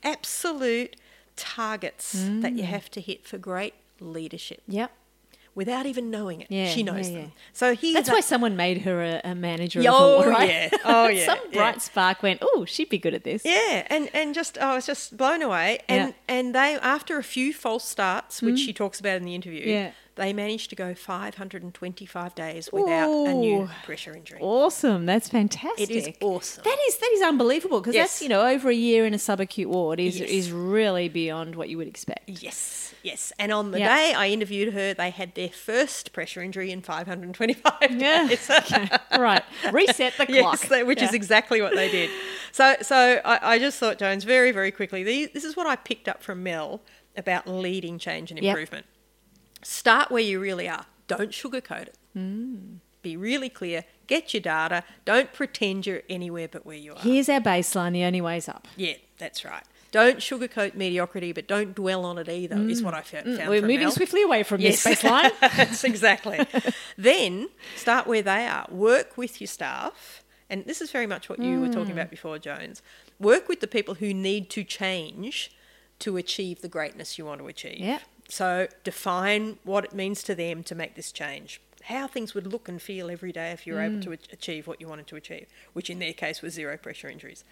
absolute targets that you have to hit for great leadership Yep. Without even knowing it. Yeah, she knows yeah, them. So here's That's a- why someone made her a, a manager. Yeah, of a oh, right? yeah. Oh, yeah, Some bright spark went. Oh, she'd be good at this. Yeah, and and just I was just blown away. And Yeah. Mm. and they after a few false starts, which she talks about in the interview, Yeah. They managed to go 525 days without a new pressure injury. Awesome. That's fantastic. It is awesome. That is that is unbelievable because Yes. that's you know over a year in a subacute ward is Yes. is really beyond what you would expect. Yes, yes. And on the Yeah. day I interviewed her, they had their first pressure injury in 525 Yeah. days. okay. Right. Reset the clock. Yes, which is exactly what they did. So, so I, I just thought, Jones, very, very quickly, these, this is what I picked up from Mel about leading change and Yep. Start where you really are. Don't sugarcoat it. Mm. Be really clear. Get your data. Don't pretend you're anywhere but where you are. Here's our baseline. The only way's up. Yeah, that's right. Don't sugarcoat mediocrity, but don't dwell on it either. Is what I fo- found. Mm. We're moving Mel. swiftly away from Yes. this baseline. That's exactly. then start where they are. Work with your staff. And this is very much what you were Hmm. talking about before, Jones. Work with the people who need to change to achieve the greatness you want to achieve. Yep. So define what it means to them to make this change. How things would look and feel every day if you were able mm. to achieve what you wanted to achieve, which in their case was zero pressure injuries.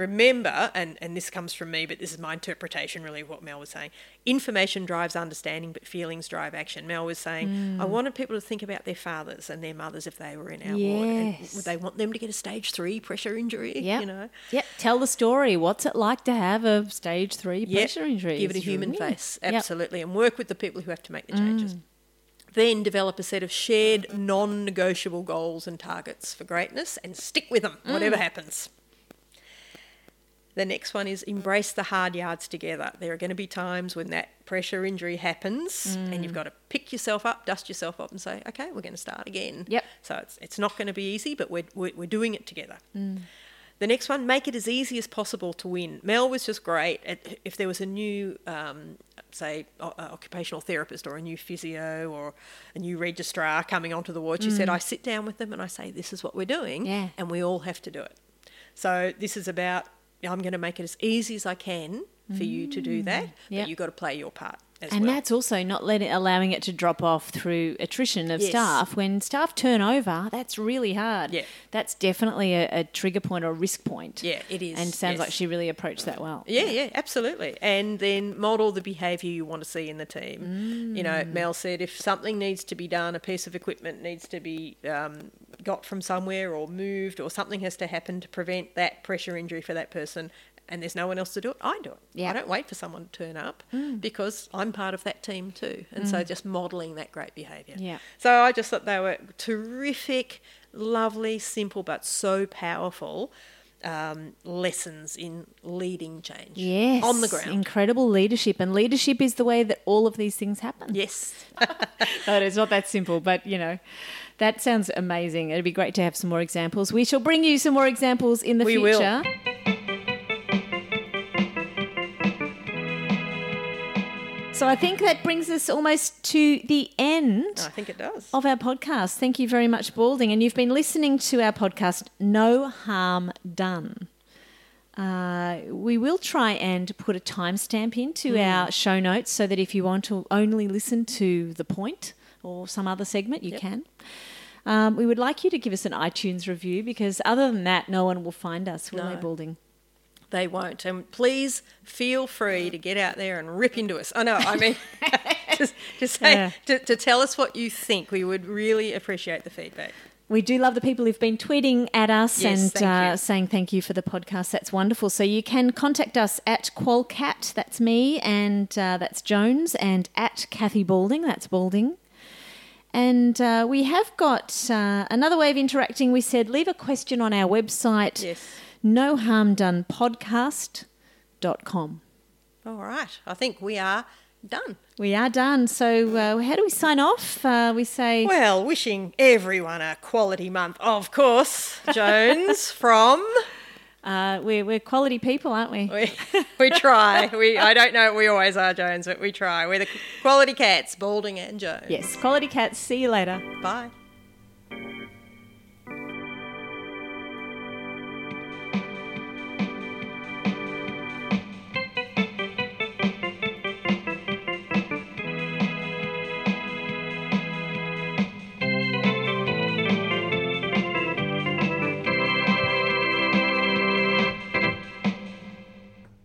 Remember, and, and this comes from me, but this is my interpretation really of what Mel was saying. Information drives understanding, but feelings drive action. Mel was saying, I mm. wanted people to think about their fathers and their mothers if they were in our ward. And would they want them to get a stage three pressure injury? Yeah. You know? Yep. Tell the story. What's it like to have a stage three Yep. pressure injury? Give it a human face, Yep. absolutely, and work with the people who have to make the changes. Mm. Then develop a set of shared, non negotiable goals and targets for greatness and stick with them, whatever mm. happens. The next one is embrace the hard yards together. There are going to be times when that pressure injury happens and you've mm. got to pick yourself up, dust yourself up, and say, okay, we're going to start again. Yep. So it's, it's not going to be easy, but we're, we're, we're doing it together. Mm. The next one, make it as easy as possible to win. Mel was just great. At, if there was a new, um, say, o- occupational therapist or a new physio or a new registrar coming onto the ward, she said, mm. I sit down with them and I say, this is what we're doing, Yeah. and we all have to do it. So this is about, I'm going to make it as easy as I can for you to do mm. that, Yep. but you've got to play your part And well. that's also not letting allowing it to drop off through attrition of Yes. staff. When staff turn over, that's really hard. Yeah. That's definitely a, a trigger point or a risk point. Yeah, it is, And sounds yes. like she really approached that well. Yeah, yeah, absolutely. And then model the behaviour you want to see in the team. You know, Mel said if something needs to be done, a piece of equipment needs to be um, got from somewhere or moved, or something has to happen to prevent that pressure injury for that person, and there's no one else to do it, I do it. Yeah. I don't wait for someone to turn up because I'm part of that team too. And so just modelling that great behaviour. Yeah. So I just thought they were terrific, lovely, simple, but so powerful. Um, lessons in leading change Yes. on the ground. Incredible leadership. And leadership is the way that all of these things happen. Yes. No, it's not that simple, but you know, that sounds amazing. It'd be great to have some more examples. We shall bring you some more examples in the We will. So I think that brings us almost to the end I think it does. of our podcast. Thank you very much, Balding. And you've been listening to our podcast, No Harm Done. Uh, we will try and put a timestamp into our show notes so that if you want to only listen to the point or some other segment, you can. Um, we would like you to give us an iTunes review because other than that, no one will find us, will No. they, Balding? They won't. And please feel free to get out there and rip into us. I know, I mean, just, just say, Yeah. to, to tell us what you think. We would really appreciate the feedback. We do love the people who've been tweeting at us Yes, and thank uh, saying thank you for the podcast. That's wonderful. So you can contact us at Qualcat, that's me, and uh, that's Jones, and at Cathy Balding, that's Balding. And uh, we have got uh, another way of interacting. We said leave a question on our website, Yes. No harm done podcast.com. All right. I think we are done. We are done. So uh, how do we sign off? Uh, we say. Well, wishing everyone a quality month, of course. Jones from. Uh, we're, we're quality people, aren't we? We, we try. We I don't know. We always are Jones, but we try. We're the quality cats, Balding and Jones. Yes, quality cats. See you later. Bye.